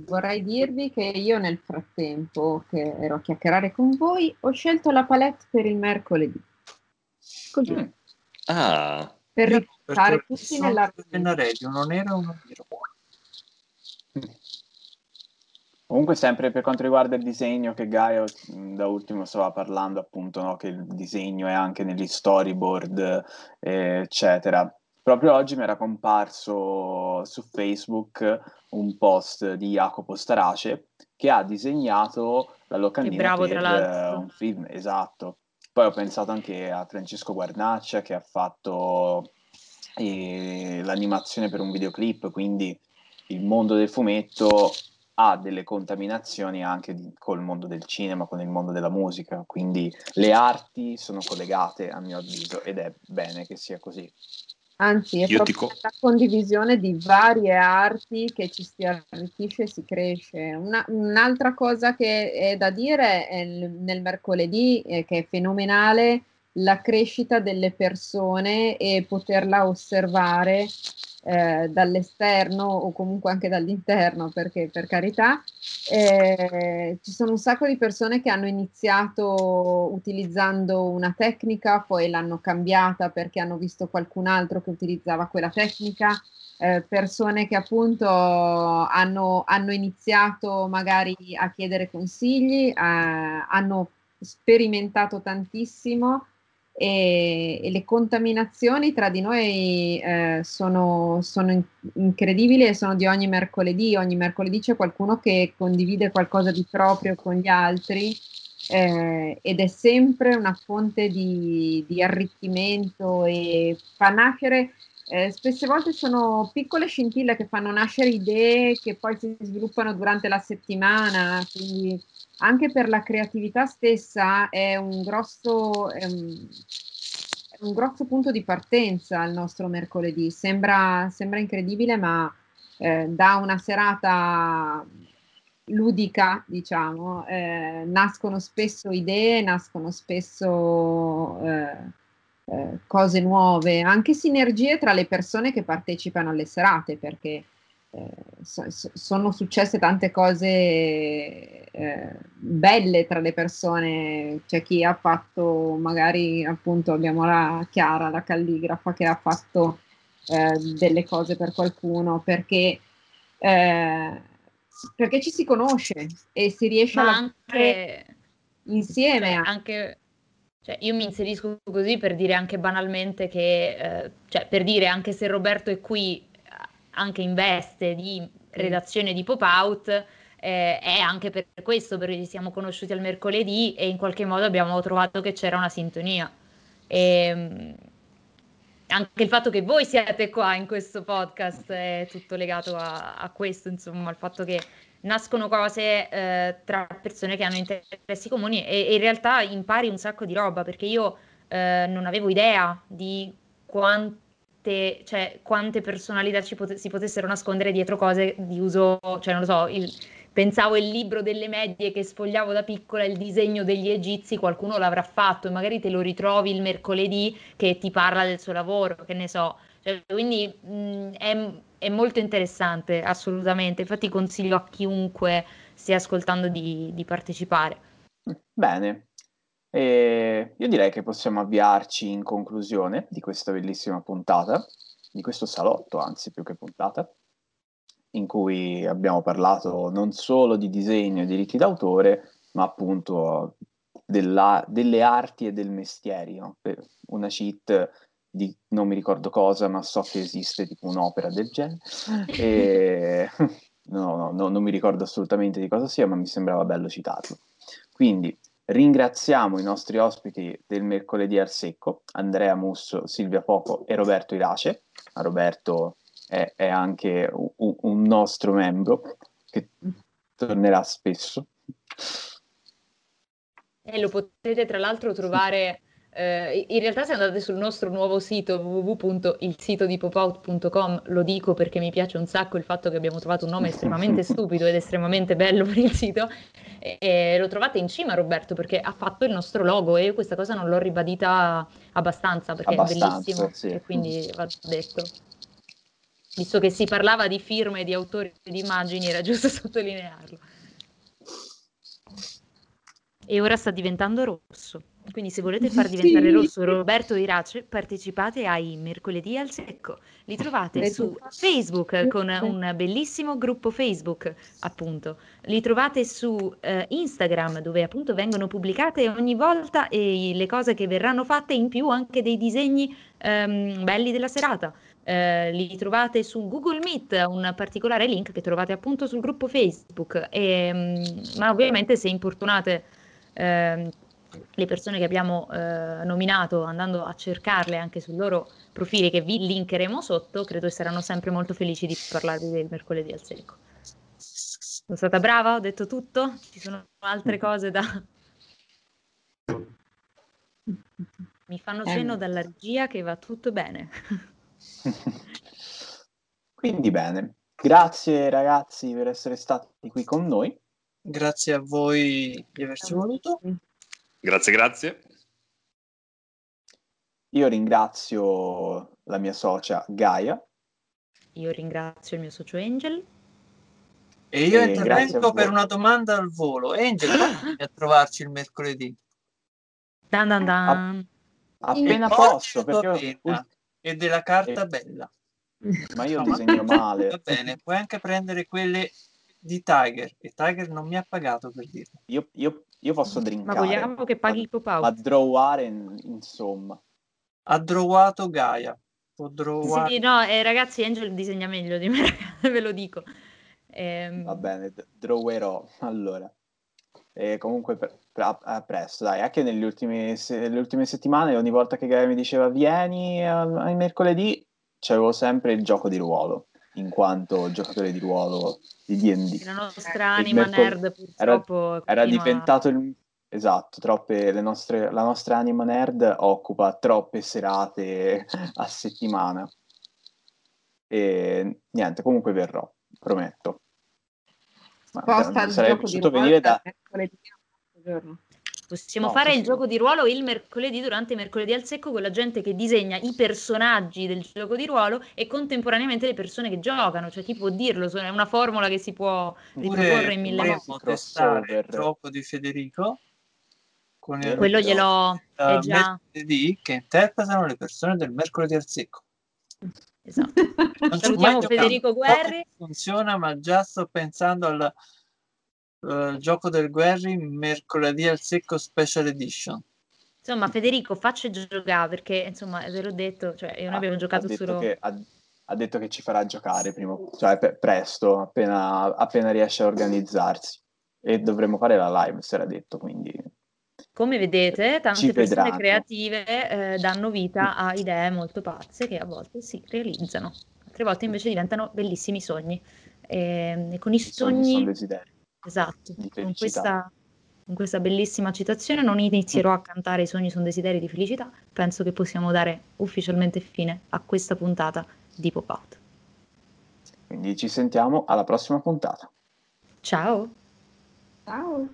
Vorrei dirvi che io nel frattempo che ero a chiacchierare con voi ho scelto la palette per il mercoledì. Così, Mm. Ah, per perché tutti nella due pennarelli, uno nero e uno nero. Comunque sempre per quanto riguarda il disegno che Gaio mh, da ultimo stava parlando appunto no, che il disegno è anche negli storyboard eh, eccetera. Proprio oggi mi era comparso su Facebook un post di Jacopo Starace che ha disegnato la locandina bravo, per eh, un film, esatto. Poi ho pensato anche a Francesco Guarnaccia che ha fatto eh, l'animazione per un videoclip, quindi il mondo del fumetto ha delle contaminazioni anche di- col mondo del cinema, con il mondo della musica, quindi le arti sono collegate a mio avviso ed è bene che sia così. Anzi, è Io proprio co- la condivisione di varie arti che ci si arricchisce e si cresce. Una- un'altra cosa che è da dire è nel mercoledì, eh, che è fenomenale, la crescita delle persone e poterla osservare eh, dall'esterno o comunque anche dall'interno, perché per carità, eh, ci sono un sacco di persone che hanno iniziato utilizzando una tecnica, poi l'hanno cambiata perché hanno visto qualcun altro che utilizzava quella tecnica, eh, persone che appunto hanno, hanno iniziato magari a chiedere consigli, eh, hanno sperimentato tantissimo e, e le contaminazioni tra di noi eh, sono, sono in- incredibili e sono di ogni mercoledì. Ogni mercoledì c'è qualcuno che condivide qualcosa di proprio con gli altri eh, ed è sempre una fonte di, di arricchimento e fa nascere. Eh, spesse volte sono piccole scintille che fanno nascere idee che poi si sviluppano durante la settimana, quindi anche per la creatività stessa è un grosso, è un, è un grosso punto di partenza il nostro mercoledì. Sembra, sembra incredibile, ma eh, da una serata ludica, diciamo, eh, nascono spesso idee, nascono spesso eh, cose nuove, anche sinergie tra le persone che partecipano alle serate, perché eh, so- so- sono successe tante cose eh, belle tra le persone. C'è chi ha fatto, magari appunto abbiamo la Chiara, la calligrafa, che ha fatto eh, delle cose per qualcuno perché, eh, perché ci si conosce e si riesce a Ma lavorare anche, insieme. cioè, anche cioè, io mi inserisco così per dire anche banalmente che, eh, cioè, per dire anche se Roberto è qui, anche in veste di redazione di Pop-Out, eh, è anche per questo, perché ci siamo conosciuti al mercoledì e in qualche modo abbiamo trovato che c'era una sintonia. E, anche il fatto che voi siate qua in questo podcast è tutto legato a, a questo, insomma, al fatto che nascono cose eh, tra persone che hanno interessi comuni e, e in realtà impari un sacco di roba perché io eh, non avevo idea di quante, cioè, quante personalità ci pote- si potessero nascondere dietro cose di uso, cioè non lo so, il- pensavo il libro delle medie che sfogliavo da piccola, il disegno degli egizi, qualcuno l'avrà fatto e magari te lo ritrovi il mercoledì che ti parla del suo lavoro, che ne so. Cioè, quindi mh, è, è molto interessante, assolutamente. Infatti consiglio a chiunque stia ascoltando di, di partecipare. Bene, E io direi che possiamo avviarci in conclusione di questa bellissima puntata, di questo salotto, anzi più che puntata, in cui abbiamo parlato non solo di disegno e diritti d'autore, ma appunto della- delle arti e del? Per Una cheat di non mi ricordo cosa, ma so che esiste tipo un'opera del genere. E... No, no, no, non mi ricordo assolutamente di cosa sia, ma mi sembrava bello citarlo. Quindi ringraziamo i nostri ospiti del mercoledì al secco, Andrea Musso, Silvia Poco e Roberto Irace. A Roberto è, è anche un, un nostro membro che tornerà spesso. E lo potete tra l'altro trovare eh, in realtà se andate sul nostro nuovo sito www.ilsitodipopout.com lo dico perché mi piace un sacco il fatto che abbiamo trovato un nome estremamente stupido ed estremamente bello per il sito e, e, lo trovate in cima Roberto perché ha fatto il nostro logo e io questa cosa non l'ho ribadita abbastanza perché abbastanza, è bellissimo sì. e quindi va detto. Visto che si parlava di firme di autori di immagini era giusto sottolinearlo. E ora sta diventando rosso quindi se volete far diventare sì. rosso Roberto Irace, partecipate ai Mercoledì al Secco. Li trovate su Facebook con un bellissimo gruppo Facebook, appunto. Li trovate su eh, Instagram dove appunto vengono pubblicate ogni volta e le cose che verranno fatte, in più anche dei disegni ehm, belli della serata. Eh, li trovate su Google Meet, un particolare link che trovate appunto sul gruppo Facebook. E, mm, ma ovviamente se importunate... Eh, le persone che abbiamo eh, nominato, andando a cercarle anche sui loro profili che vi linkeremo sotto, credo che saranno sempre molto felici di parlarvi del mercoledì al secco. Sono stata brava? Ho detto tutto? Ci sono altre cose da... Mi fanno cenno dalla regia che va tutto bene. Quindi bene. Grazie ragazzi per essere stati qui con noi. Grazie a voi di averci voluto. Grazie, grazie. Io ringrazio la mia socia Gaia. Io ringrazio il mio socio Angel. E io e intervengo per una domanda al volo. Angel, come a trovarci il mercoledì? Dan dan dan. appena posso, perché... Penna e della carta e... bella. Ma io no, disegno male. Va bene, puoi anche prendere quelle di Tiger e Tiger non mi ha pagato per dirlo. Io, io io posso drinkare. Ma vogliamo che paghi il pop-out? A draware, insomma. Ha drawato Gaia. Può draware... Sì, no, eh, ragazzi, Angel disegna meglio di me, ve lo dico. Ehm... Va bene, drawerò, allora. E comunque per, a, a presto, dai, anche nelle ultime, se, nelle ultime, settimane, ogni volta che Gaia mi diceva vieni ai mercoledì, c'avevo sempre il gioco di ruolo in quanto giocatore di ruolo di D&D. La nostra anima mercol- nerd purtroppo era, era diventato il Esatto, troppe, nostre, la nostra anima nerd occupa troppe serate a settimana. E niente, comunque verrò, prometto. Ma Sposta il gioco di ruolo da... mercoledì giorno. Possiamo no, fare il gioco di ruolo il mercoledì durante il mercoledì al secco con la gente che disegna i personaggi del gioco di ruolo e contemporaneamente le persone che giocano, cioè chi può dirlo, è una formula che si può riproporre in mille modi. testare il gioco di Federico con il quello glielo è già mercoledì che interpretano le persone del mercoledì al secco. Esatto. Salutiamo Federico Guerri. Funziona, ma già sto pensando al uh, Gioco del Guerri mercoledì al secco Special Edition. Insomma, Federico, faccia giocare perché, insomma, ve l'ho detto, cioè, noi abbiamo giocato solo... Che, ha, ha, detto che ci farà giocare prima, cioè pe- presto, appena, appena riesce a organizzarsi. E dovremo fare la live, si era detto, quindi... Come vedete, tante persone creative eh, danno vita a idee molto pazze che a volte si realizzano, altre volte invece diventano bellissimi sogni. E, ehm, e con i, I sogni... sogni sono desideri Esatto, con questa, con questa, bellissima citazione non inizierò a cantare I sogni sono desideri di felicità, penso che possiamo dare ufficialmente fine a questa puntata di Pop Out. Quindi ci sentiamo alla prossima puntata. Ciao. Ciao.